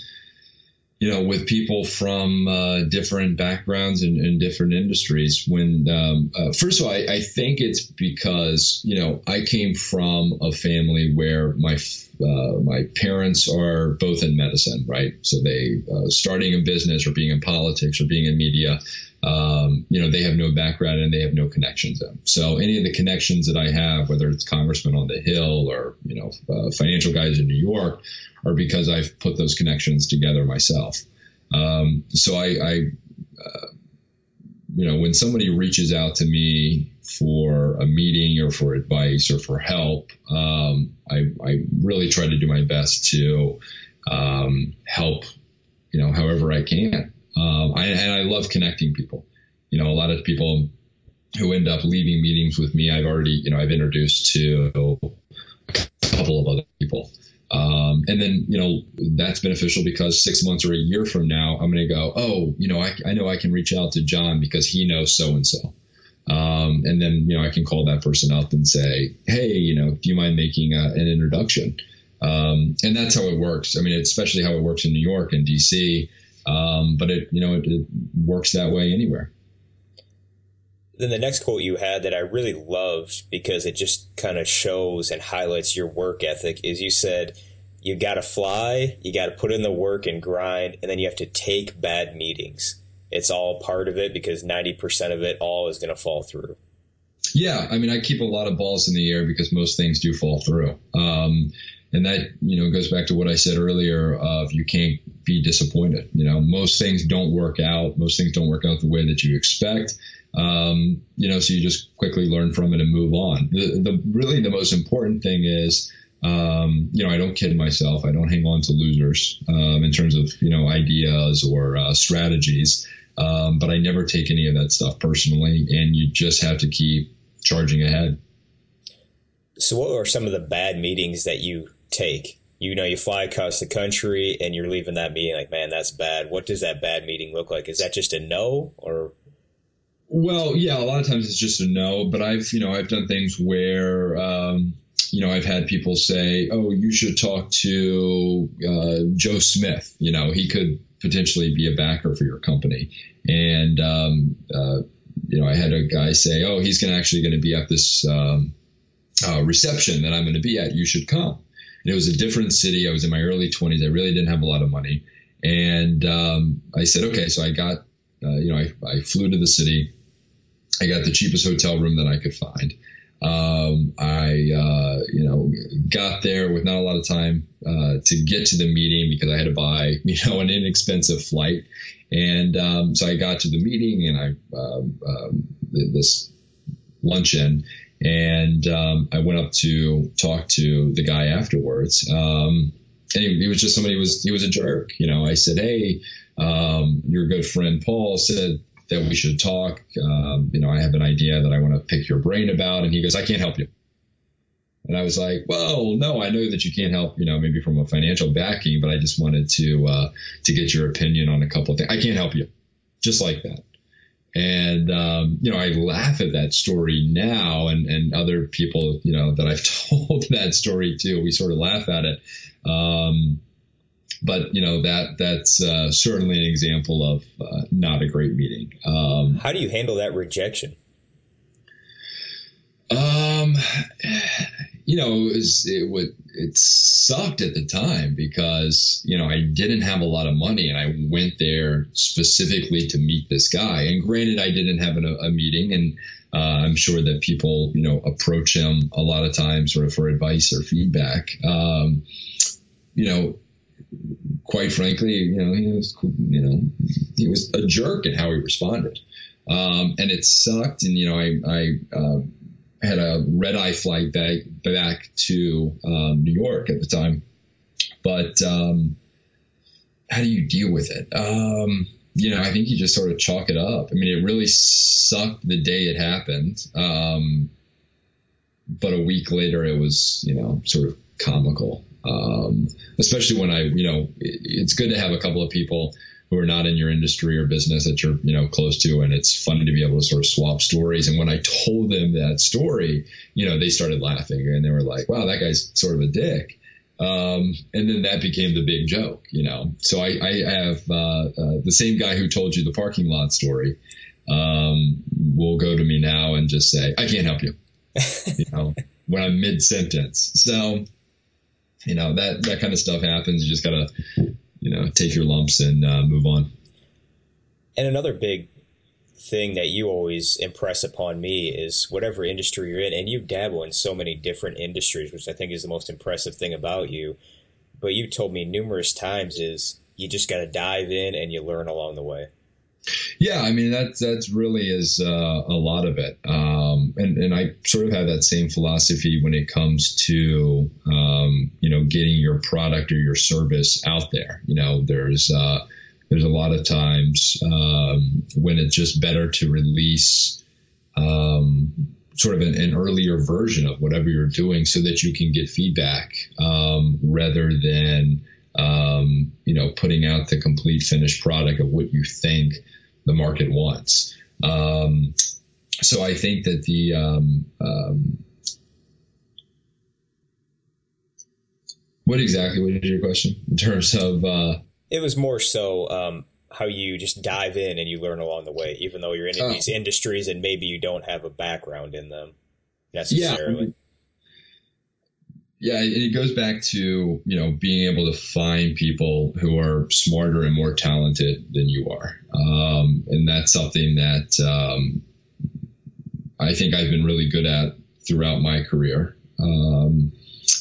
you know, with people from uh, different backgrounds and, and, different industries. When um, uh, first of all, I, I, think it's because you know I came from a family where my uh, my parents are both in medicine, right? So they uh, starting a business or being in politics or being in media. Um, you know, they have no background and they have no connections. In. So any of the connections that I have, whether it's congressmen on the Hill or you know uh, financial guys in New York, are because I've put those connections together myself. Um, so I, I uh, you know, when somebody reaches out to me for a meeting or for advice or for help, um, I, I, really try to do my best to um, help, you know, however I can. Um, I, and I love connecting people. You know, a lot of people who end up leaving meetings with me, I've already, you know, I've introduced to a couple of other people. Um, and then, you know, that's beneficial because six months or a year from now, I'm going to go, oh, you know, I, I know I can reach out to John because he knows so and so. Um, and then, you know, I can call that person up and say, hey, you know, do you mind making a, an introduction? Um, and that's how it works. I mean, especially how it works in New York and DC. Um, but it, you know, it, it works that way anywhere then the next quote you had that I really loved because it just kind of shows and highlights your work ethic is you said, you got to fly, you got to put in the work and grind, and then you have to take bad meetings. It's all part of it because 90% of it all is going to fall through. Yeah. I mean, I keep a lot of balls in the air because most things do fall through. Um, and that, you know, goes back to what I said earlier of you can't be disappointed. You know, most things don't work out. Most things don't work out the way that you expect. Um, you know, so you just quickly learn from it and move on. The, the really the most important thing is, um, you know, I don't kid myself. I don't hang on to losers um, in terms of you know ideas or uh, strategies. Um, but I never take any of that stuff personally, and you just have to keep charging ahead. So, what are some of the bad meetings that you take? You know, you fly across the country and you're leaving that meeting like, man, that's bad. What does that bad meeting look like? Is that just a no, or well, yeah, a lot of times it's just a no, but I've, you know, I've done things where, um, you know, I've had people say, "Oh, you should talk to uh, Joe Smith. You know, he could potentially be a backer for your company." And um, uh, you know, I had a guy say, "Oh, he's going to actually going to be at this um, uh, reception that I'm going to be at. You should come." And it was a different city. I was in my early 20s. I really didn't have a lot of money, and um, I said, "Okay." So I got, uh, you know, I, I flew to the city I got the cheapest hotel room that I could find. Um, I, uh, you know, got there with not a lot of time uh, to get to the meeting because I had to buy, you know, an inexpensive flight. And um, so I got to the meeting and I um, um this luncheon, and um, I went up to talk to the guy afterwards. Um, and he, he, was just somebody was he was a jerk. You know, I said, hey, your good friend Paul said that we should talk. Um, you know, I have an idea that I want to pick your brain about. And he goes, I can't help you. And I was like, well, no, I know that you can't help, you know, maybe from a financial backing, but I just wanted to, uh, to get your opinion on a couple of things. I can't help you just like that. And, um, you know, I laugh at that story now and, and other people, you know, that I've told that story to, we sort of laugh at it. Um, but you know that that's uh, certainly an example of uh, not a great meeting. Um, How do you handle that rejection? Um, you know, it was, it would it sucked at the time because you know I didn't have a lot of money and I went there specifically to meet this guy. And granted, I didn't have a, a meeting and Uh, I'm sure that people, you know, approach him a lot of times sort of for advice or feedback. Um, you know, quite frankly, you know, he was, you know, he was a jerk in how he responded. Um, and it sucked. And, you know, I, I, uh, had a red eye flight back, back to um, New York at the time. But, um, how do you deal with it? Um, you know, I think you just sort of chalk it up. I mean, it really sucked the day it happened. Um, but a week later, it was, you know, sort of comical. Um, especially when I, you know, it, it's good to have a couple of people who are not in your industry or business that you're, you know, close to. And it's fun to be able to sort of swap stories. And when I told them that story, you know, they started laughing and they were like, wow, that guy's sort of a dick. Um, and then that became the big joke, you know. So I, I have uh, uh, the same guy who told you the parking lot story um, will go to me now and just say, "I can't help you," you know, when I'm mid sentence. So, you know that that kind of stuff happens. You just gotta, you know, take your lumps and uh, move on. And another big thing that you always impress upon me is whatever industry you're in, and you dabble in so many different industries, which I think is the most impressive thing about you. But you told me numerous times is you just got to dive in and you learn along the way. Yeah, I mean that—that's really is uh, a lot of it, um, and and I sort of have that same philosophy when it comes to um, you know getting your product or your service out there. You know, there's uh, there's a lot of times um, when it's just better to release um, sort of an, an, earlier version of whatever you're doing so that you can get feedback um, rather than um, you know putting out the complete finished product of what you think the market wants. Um, so I think that the um, what exactly was your question in terms of uh, it was more so um, how you just dive in and you learn along the way, even though you're in oh. these industries and maybe you don't have a background in them necessarily. Yeah. Yeah, and it goes back to you know being able to find people who are smarter and more talented than you are, um, and that's something that um, I think I've been really good at throughout my career. Um,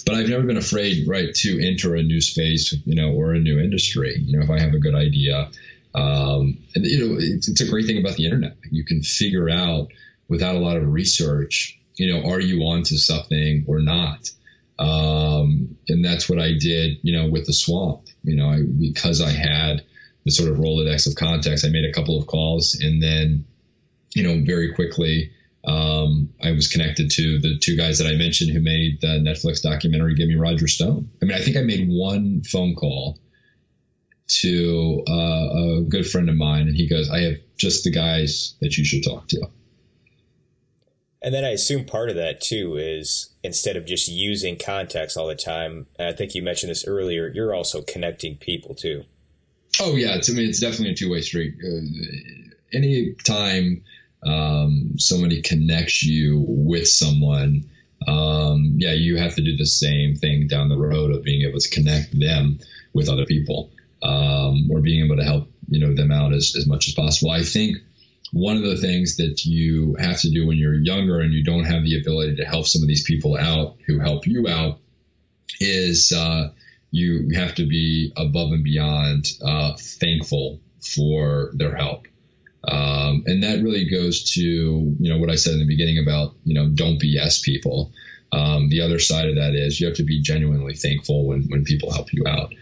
but I've never been afraid, right, to enter a new space, you know, or a new industry. You know, if I have a good idea, um, and you know, it's, it's a great thing about the internet. You can figure out without a lot of research, you know, are you onto something or not? Um, and that's what I did, you know, with the swamp. You know, I, because I had the sort of Rolodex of contacts, I made a couple of calls, and then, you know, very quickly um, I was connected to the two guys that I mentioned who made the Netflix documentary "Give Me Roger Stone." I mean, I think I made one phone call to uh, a good friend of mine, and he goes, "I have just the guys that you should talk to." And then I assume part of that too is instead of just using contacts all the time, I think you mentioned this earlier, you're also connecting people too. Oh yeah, to me, it's definitely a two way street. Uh, any time um, somebody connects you with someone, um, yeah, you have to do the same thing down the road of being able to connect them with other people um, or being able to help you know them out as, as much as possible. I think one of the things that you have to do when you're younger and you don't have the ability to help some of these people out who help you out is uh, you have to be above and beyond uh, thankful for their help. Um, and that really goes to, you know, what I said in the beginning about, you know, don't BS people. Um, the other side of that is you have to be genuinely thankful when, when people help you out,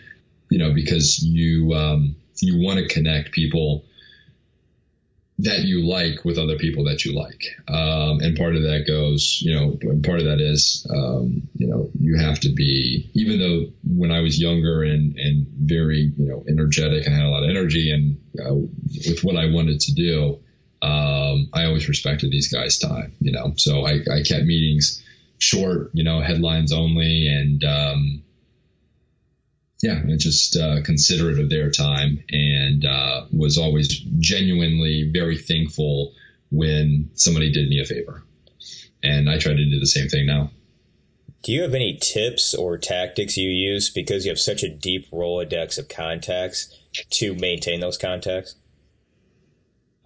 you know, because you, um, you want to connect people that you like with other people that you like. Um, and part of that goes, you know, part of that is, um, you know, you have to be, even though when I was younger and, and very, you know, energetic and had a lot of energy and uh, with what I wanted to do, um, I always respected these guys' time, you know, so I, I kept meetings short, you know, headlines only and, um, yeah, just uh, considerate of their time and uh, was always genuinely very thankful when somebody did me a favor. And I try to do the same thing now. Do you have any tips or tactics you use because you have such a deep Rolodex of contacts to maintain those contacts?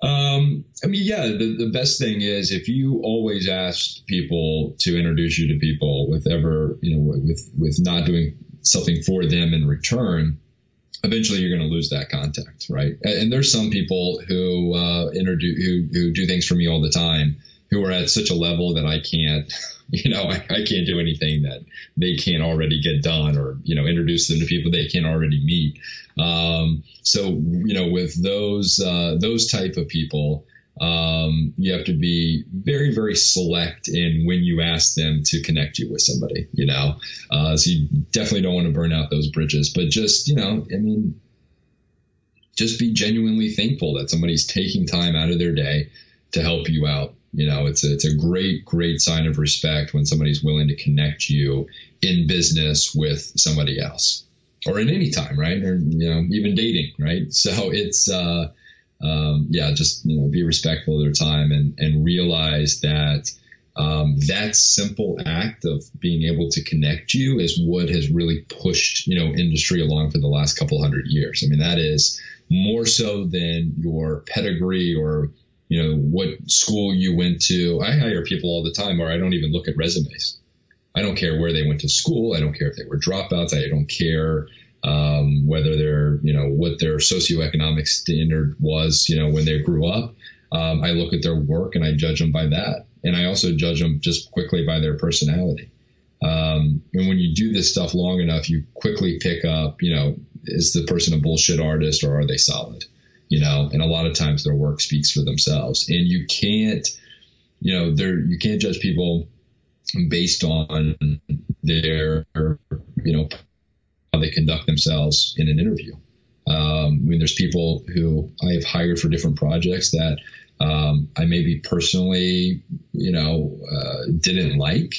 Um, I mean, yeah, the, the best thing is if you always ask people to introduce you to people with ever, you know, with, with not doing something for them in return, eventually you're going to lose that contact, right? And, there's some people who, uh, introduce, who, who do things for me all the time who are at such a level that I can't, you know, I, I, can't do anything that they can't already get done or, you know, introduce them to people they can't already meet. Um, so, you know, with those, uh, those type of people, um, you have to be very, very select in when you ask them to connect you with somebody, you know, uh, so you definitely don't want to burn out those bridges, but just, you know, I mean, just be genuinely thankful that somebody's taking time out of their day to help you out you know, it's a, it's a great, great sign of respect when somebody's willing to connect you in business with somebody else or in any time, right? Or, you know, even dating, right? So it's, uh, um, yeah, just, you know, be respectful of their time and, and realize that, um, that simple act of being able to connect you is what has really pushed, you know, industry along for the last couple hundred years. I mean, that is more so than your pedigree or, you know, what school you went to. I hire people all the time, or I don't even look at resumes. I don't care where they went to school. I don't care if they were dropouts. I don't care um, whether they're, you know, what their socioeconomic standard was, you know, when they grew up. Um, I look at their work and I judge them by that. And I also judge them just quickly by their personality. Um, and when you do this stuff long enough, you quickly pick up, you know, is the person a bullshit artist or are they solid? you know, and a lot of times their work speaks for themselves. And you can't, you know, there you can't judge people based on their, you know, how they conduct themselves in an interview. Um, I mean, there's people who I have hired for different projects that um, I maybe personally, you know, uh, didn't like,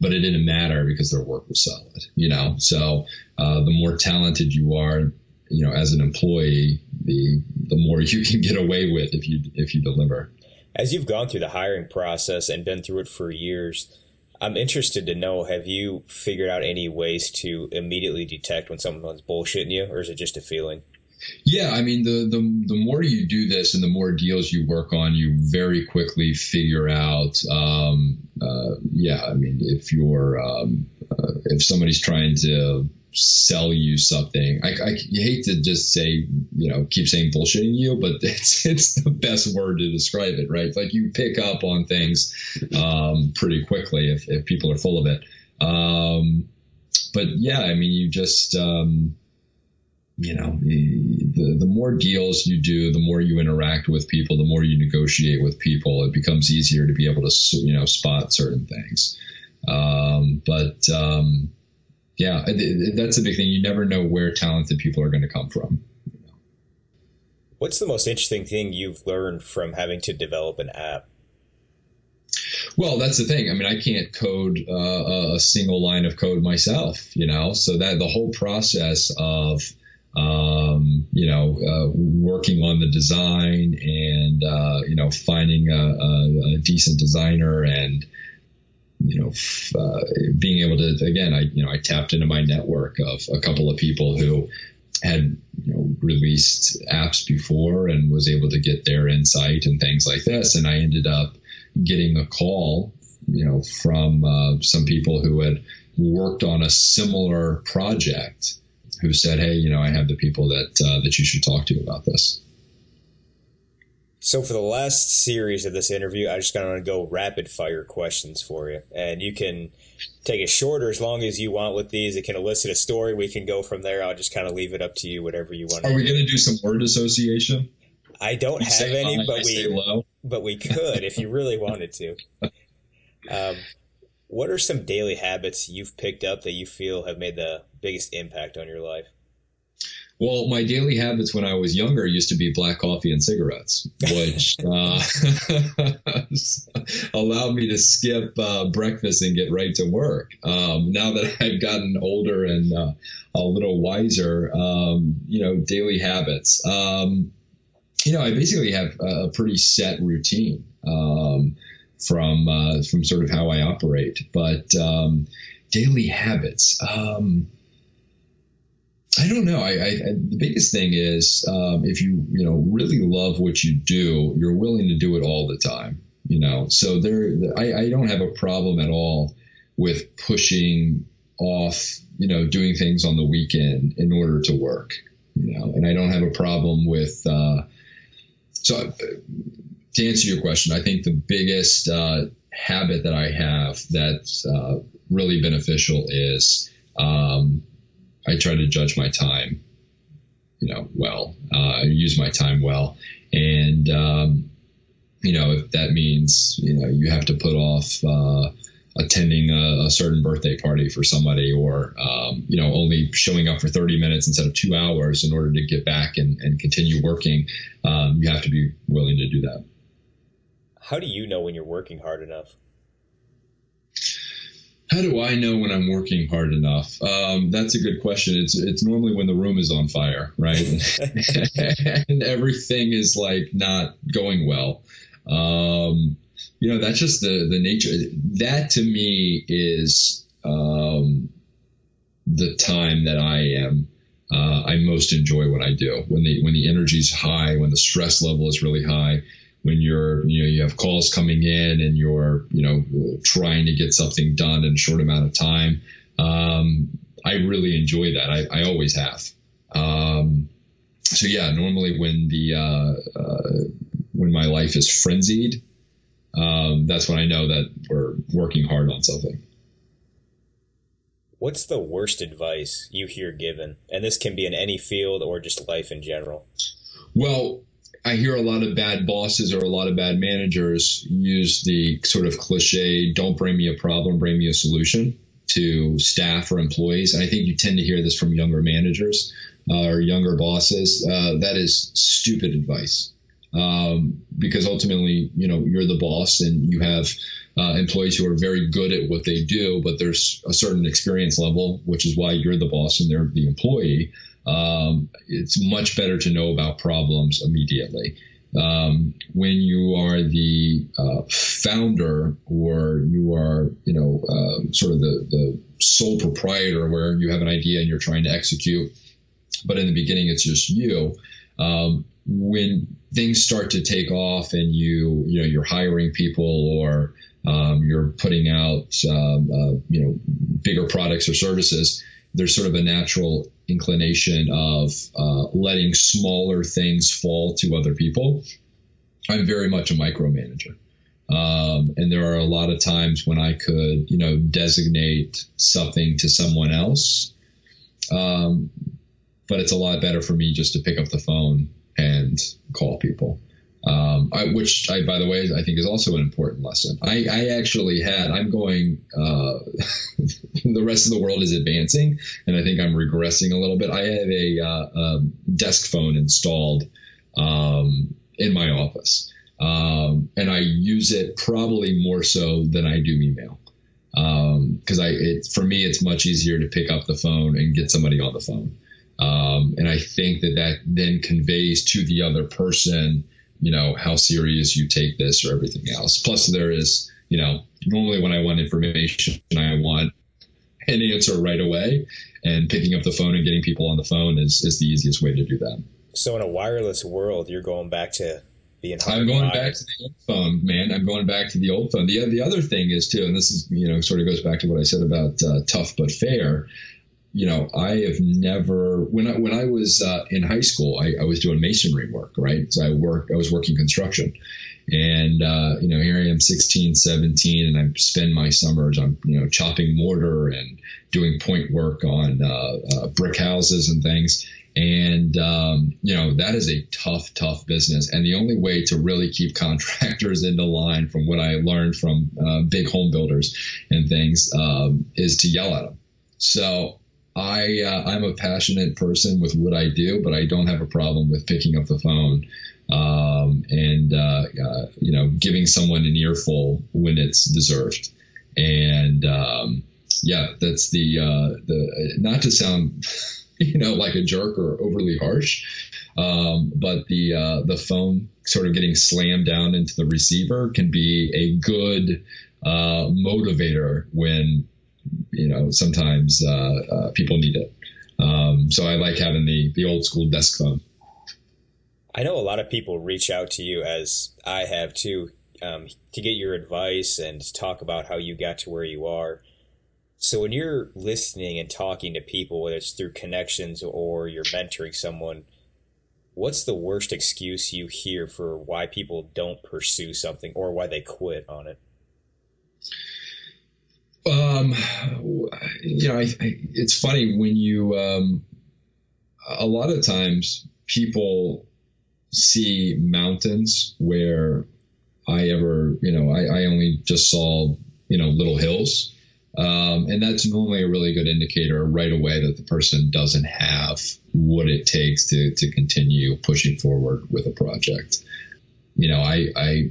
but it didn't matter because their work was solid, you know. So uh, the more talented you are, you know, as an employee, the the more you can get away with if you if you deliver. As you've gone through the hiring process and been through it for years, I'm interested to know have you figured out any ways to immediately detect when someone's bullshitting you, or is it just a feeling? Yeah, I mean the the the more you do this and the more deals you work on, you very quickly figure out. Um, uh, yeah, I mean if you're um, if somebody's trying to sell you something. I, I hate to just say, you know, keep saying bullshitting you, but it's it's the best word to describe it, right? Like you pick up on things um, pretty quickly if, if people are full of it. Um, but yeah, I mean, you just um, you know, the the more deals you do, the more you interact with people, the more you negotiate with people, it becomes easier to be able to you know spot certain things. Um, but um, yeah, that's a big thing. You never know where talented people are going to come from. What's the most interesting thing you've learned from having to develop an app? Well, that's the thing. I mean, I can't code uh, a single line of code myself, you know. So that the whole process of um, you know, uh, working on the design and, uh, you know, finding a, a, a, decent designer and, you know, uh, being able to again, I you know I tapped into my network of a couple of people who had you know released apps before and was able to get their insight and things like this, and I ended up getting a call, you know, from uh, some people who had worked on a similar project who said, "Hey, you know, I have the people that uh, that you should talk to about this." So for the last series of this interview, I just kind of want to go rapid fire questions for you, and you can take it short or as long as you want with these. It can elicit a story. We can go from there. I'll just kind of leave it up to you, whatever you want. Are we going to do some word association? I don't you have any, high, but we but we could if you really wanted to. Um, what are some daily habits you've picked up that you feel have made the biggest impact on your life? Well, my daily habits when I was younger used to be black coffee and cigarettes, which uh, allowed me to skip uh, breakfast and get right to work. Um, now that I've gotten older and uh, a little wiser, um, you know, daily habits. Um, you know, I basically have a pretty set routine um, from uh, from sort of how I operate, but um, daily habits. Um, I don't know. I, I, I, the biggest thing is um, if you you know really love what you do, you're willing to do it all the time. You know, so there, I, I don't have a problem at all with pushing off, you know, doing things on the weekend in order to work. You know, and I don't have a problem with. Uh, so, to answer your question, I think the biggest uh, habit that I have that's uh, really beneficial is. Um, I try to judge my time, you know, well. Uh, use my time well, and um, you know, if that means you know you have to put off uh, attending a, a, certain birthday party for somebody, or um, you know, only showing up for 30 minutes instead of two hours in order to get back and, and continue working, um, you have to be willing to do that. How do you know when you're working hard enough? How do I know when I'm working hard enough? Um, that's a good question. It's it's normally when the room is on fire, right? and everything is like not going well. Um, you know, that's just the the nature. That to me is um, the time that I am. Uh, I most enjoy what I do when the when the energy's high, when the stress level is really high when you're you know you have calls coming in and you're you know trying to get something done in a short amount of time um, i really enjoy that. I, I always have. Um, so yeah normally when the uh, uh, when my life is frenzied um, that's when i know that we're working hard on something. What's the worst advice you hear given? And this can be in any field or just life in general. Well I hear a lot of bad bosses or a lot of bad managers use the sort of cliche, don't bring me a problem, bring me a solution to staff or employees. And I think you tend to hear this from younger managers uh, or younger bosses. Uh, that is stupid advice. Um, because ultimately, you know, you're the boss and you have uh, employees who are very good at what they do, but there's a certain experience level, which is why you're the boss and they're the employee um, it's much better to know about problems immediately. Um, when you are the uh, founder or you are, you know, uh, sort of the, the sole proprietor where you have an idea and you're trying to execute, but in the beginning it's just you. Um, when things start to take off and you, you know, you're hiring people or um, you're putting out, um, uh, you know, bigger products or services, there's sort of a natural inclination of uh, letting smaller things fall to other people. I'm very much a micromanager. Um, and there are a lot of times when I could, you know, designate something to someone else. Um, but it's a lot better for me just to pick up the phone and call people um, I, which I, by the way, I think is also an important lesson. I, I actually had, I'm going, uh, the rest of the world is advancing, and I think I'm regressing a little bit. I have a, uh, um, desk phone installed um, in my office, um, and I use it probably more so than I do email. Because um, I, it, for me, it's much easier to pick up the phone and get somebody on the phone. Um, and I think that that then conveys to the other person you know, how serious you take this or everything else. Plus, there is, you know, normally when I want information, I want an answer right away. And picking up the phone and getting people on the phone is, is the easiest way to do that. So, in a wireless world, you're going back to being. I'm going back to the old phone, man. I'm going back to the old phone. The, the other thing is, too, and this is, you know, sort of goes back to what I said about uh, tough but fair you know, I have never when I when I was uh, in high school, I, I, was doing masonry work, right? So I work I was working construction, and uh, you know, here I am, 16, 17, and I spend my summers I'm you know chopping mortar and doing point work on uh, uh brick houses and things. And um, you know that is a tough, tough business. And the only way to really keep contractors in the line, from what I learned from uh, big home builders and things, um, is to yell at them. So I uh, I'm a passionate person with what I do, but I don't have a problem with picking up the phone um, and uh, uh, you know giving someone an earful when it's deserved. And um, yeah, that's the uh, the not to sound you know like a jerk or overly harsh, um, but the uh, the phone sort of getting slammed down into the receiver can be a good uh, motivator when you know sometimes uh, uh, people need it. Um, so I like having the the old school desk phone. I know a lot of people reach out to you, as I have too, um, to get your advice and talk about how you got to where you are. So when you're listening and talking to people, whether it's through connections or you're mentoring someone, what's the worst excuse you hear for why people don't pursue something or why they quit on it? Um, you know, I, I, it's funny when you, um, a lot of times people see mountains where I ever, you know, I, I only just saw, you know, little hills. Um, and that's normally a really good indicator right away that the person doesn't have what it takes to, to continue pushing forward with a project. You know, I, I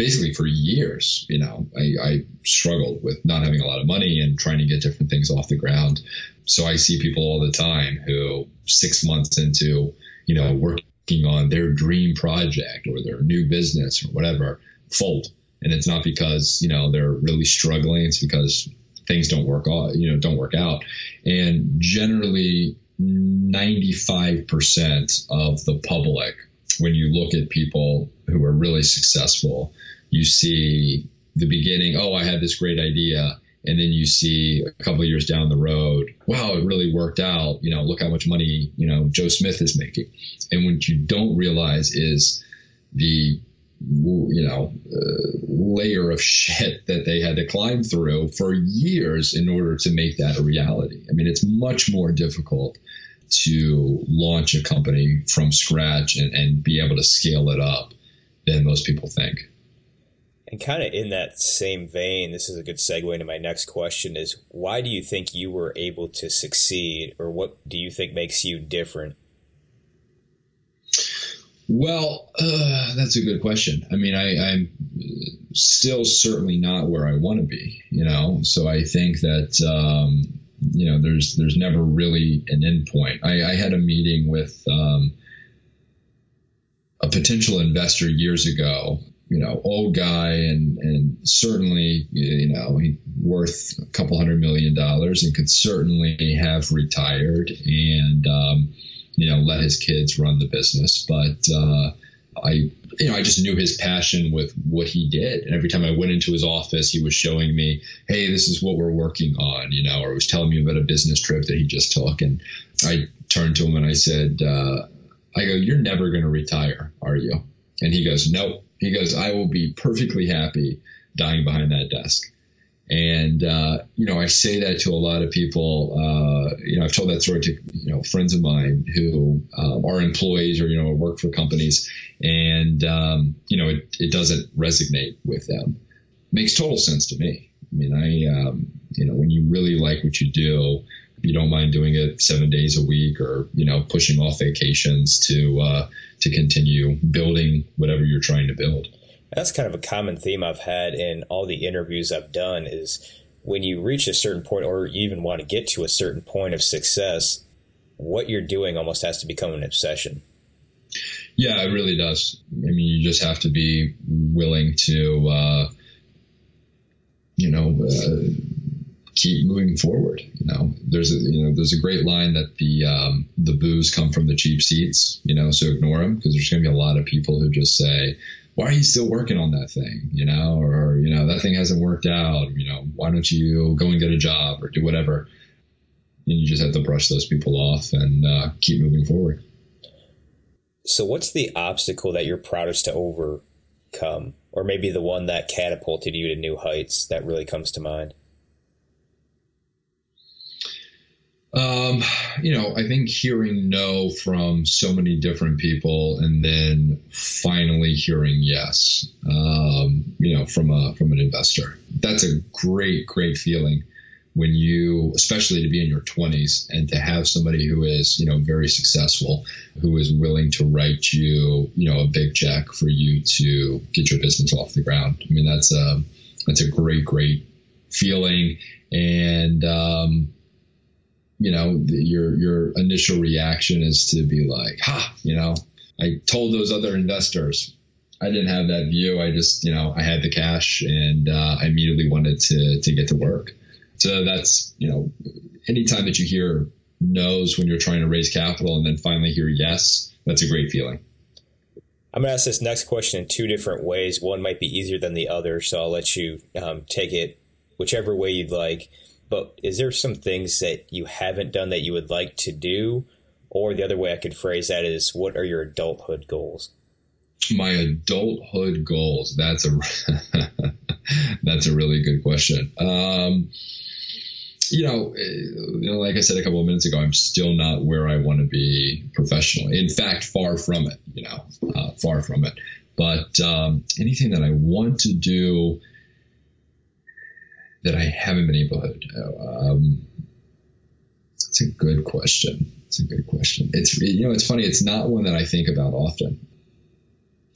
basically for years, you know, I, I struggled with not having a lot of money and trying to get different things off the ground. So I see people all the time who six months into, you know, working on their dream project or their new business or whatever, fold. And it's not because you know they're really struggling. It's because things don't work out you know don't work out. And generally 95% of the public when you look at people who are really successful you see the beginning oh i had this great idea and then you see a couple years down the road wow it really worked out you know look how much money you know joe smith is making and what you don't realize is the you know, uh, layer of shit that they had to climb through for years in order to make that a reality. I mean, it's much more difficult to launch a company from scratch and, and be able to scale it up than most people think. And kind of in that same vein, this is a good segue into my next question is why do you think you were able to succeed or what do you think makes you different well, uh, that's a good question. I mean, I, I'm still certainly not where I want to be, you know. So I think that um, you know, there's there's never really an end point. I, I had a meeting with um, a potential investor years ago. You know, old guy, and and certainly, you know, he worth a couple hundred million dollars, and could certainly have retired, and um, you know, let his kids run the business. But uh, I, you know, I just knew his passion with what he did. And every time I went into his office, he was showing me, hey, this is what we're working on, you know, or was telling me about a business trip that he just took. And I turned to him and I said, uh, I go, you're never going to retire, are you? And he goes, nope. He goes, I will be perfectly happy dying behind that desk. And uh, you know, I say that to a lot of people. Uh, you know, I've told that story to you know friends of mine who um, are employees or you know work for companies, and um, you know, it, it doesn't resonate with them. Makes total sense to me. I mean, I um, you know, when you really like what you do, you don't mind doing it seven days a week or you know pushing off vacations to uh, to continue building whatever you're trying to build that's kind of a common theme I've had in all the interviews I've done is when you reach a certain point or you even want to get to a certain point of success, what you're doing almost has to become an obsession. Yeah, it really does. I mean, you just have to be willing to, uh, you know, uh, keep moving forward. You know, there's a you know there's a great line that the um, the boos come from the cheap seats. You know, so ignore them because there's going to be a lot of people who just say, why are you still working on that thing? You know, or, you know, that thing hasn't worked out. You know, why don't you go and get a job or do whatever? And you just have to brush those people off and uh, keep moving forward. So, what's the obstacle that you're proudest to overcome? Or maybe the one that catapulted you to new heights that really comes to mind? Um, you know, I think hearing no from so many different people and then finally hearing yes, um, you know, from a from an investor. That's a great, great feeling when you, especially to be in your 20s and to have somebody who is, you know, very successful, who is willing to write you, you know, a big check for you to get your business off the ground. I mean, that's a that's a great, great feeling, and um, you know, your your initial reaction is to be like, ha, you know, I told those other investors. I didn't have that view. I just, you know, I had the cash and uh, I immediately wanted to to get to work. So that's, you know, anytime that you hear no's when you're trying to raise capital and then finally hear yes, that's a great feeling. I'm going to ask this next question in two different ways. One might be easier than the other, so I'll let you um, take it whichever way you'd like. But is there some things that you haven't done that you would like to do? Or the other way I could phrase that is, what are your adulthood goals? My adulthood goals. That's a that's a really good question. Um, you know, you know, like I said a couple of minutes ago, I'm still not where I want to be professionally. In fact, far from it. You know, uh, far from it. But um, anything that I want to do that I haven't been able to, um, it's a good question. It's a good question. It's you know, it's funny. It's not one that I think about often.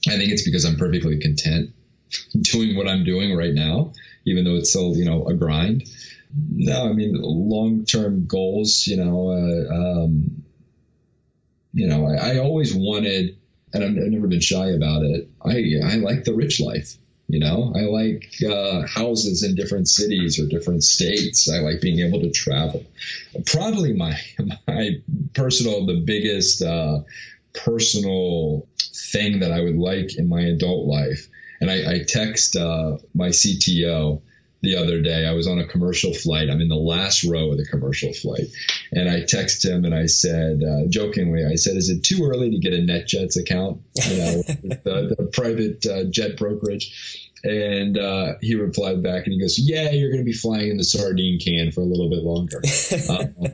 I think it's because I'm perfectly content doing what I'm doing right now, even though it's still you know a grind no, I mean long term goals. You know, uh, um, you know, I, I, always wanted, and I've, I've, never been shy about it. I I like the rich life. You know, I like uh, houses in different cities or different states. I like being able to travel. Probably my my personal, the biggest uh, personal thing that I would like in my adult life. And I, I text uh, my CTO the other day. I was on a commercial flight. I'm in the last row of the commercial flight. And I texted him and I said, uh, jokingly, I said, is it too early to get a NetJets account? You know, the, the, private uh, jet brokerage. And uh, he replied back and he goes, yeah, you're going to be flying in the sardine can for a little bit longer. Uh,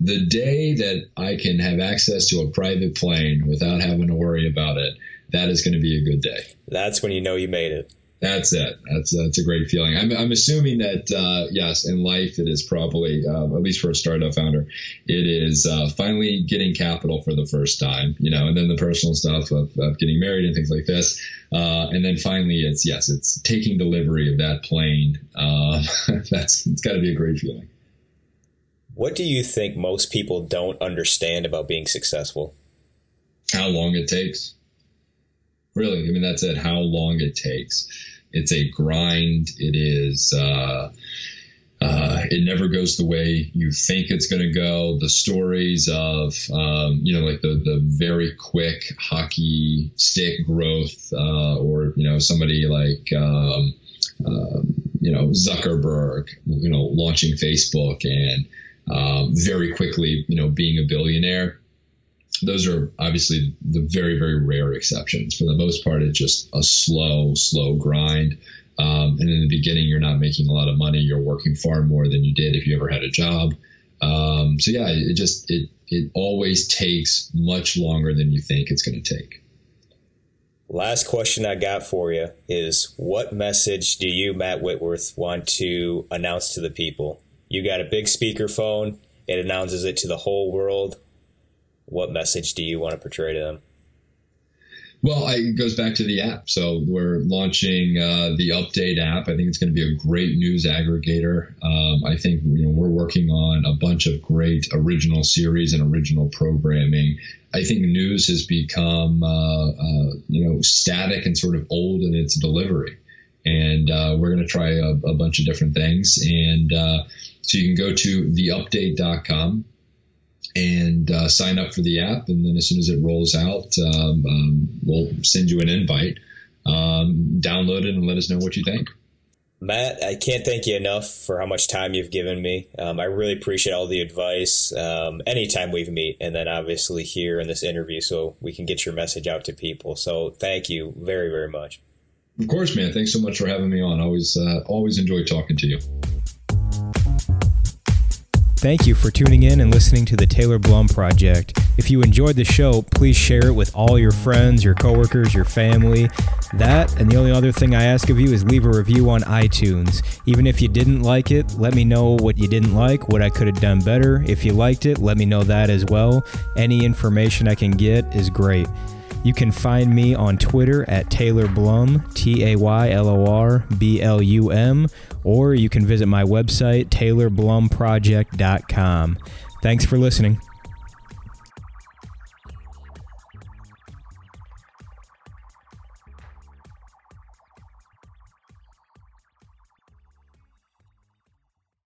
the day that I can have access to a private plane without having to worry about it, that is going to be a good day. That's when you know you made it. That's it. That's that's a great feeling. I'm, I'm assuming that uh, yes, in life it is probably uh, at least for a startup founder, it is uh, finally getting capital for the first time. You know, and then the personal stuff of, of getting married and things like this, uh, and then finally it's yes, it's taking delivery of that plane. Um, that's it's got to be a great feeling. What do you think most people don't understand about being successful? How long it takes. Really, I mean that's it. How long it takes it's a grind. It is. Uh, uh, it never goes the way you think it's going to go. The stories of, um, you know, like the, the very quick hockey stick growth, uh, or, you know, somebody like, um, um, you know, Zuckerberg, you know, launching Facebook and um, very quickly, you know, being a billionaire those are obviously the very very rare exceptions. For the most part, it's just a slow slow grind. Um, and in the beginning, you're not making a lot of money. You're working far more than you did if you ever had a job. Um, so yeah, it just it it always takes much longer than you think it's going to take. Last question I got for you is what message do you, Matt Whitworth, want to announce to the people? You got a big speakerphone, it announces it to the whole world what message do you want to portray to them? Well, it goes back to the app. So we're launching uh, the Update app. I think it's going to be a great news aggregator. Um, I think you know we're working on a bunch of great original series and original programming. I think news has become uh, uh, you know static and sort of old in its delivery, and uh, we're going to try a, a, bunch of different things. And uh, so you can go to theupdate.com and uh, sign up for the app. And then as soon as it rolls out, um, um, we'll send you an invite. Um, download it and let us know what you think. Matt, I can't thank you enough for how much time you've given me. Um, I really appreciate all the advice um, anytime we meet, and then obviously here in this interview, so we can get your message out to people. So thank you very, very much. Of course, man. Thanks so much for having me on. Always, uh, always enjoy talking to you. Thank you for tuning in and listening to the Taylor Blum Project. If you enjoyed the show, please share it with all your friends, your coworkers, your family. That, and the only other thing I ask of you is leave a review on iTunes. Even if you didn't like it, let me know what you didn't like, what I could have done better. If you liked it, let me know that as well. Any information I can get is great. You can find me on Twitter at Taylor Blum, T A Y L O R B L U M, or you can visit my website, taylorblumproject.com. Thanks for listening.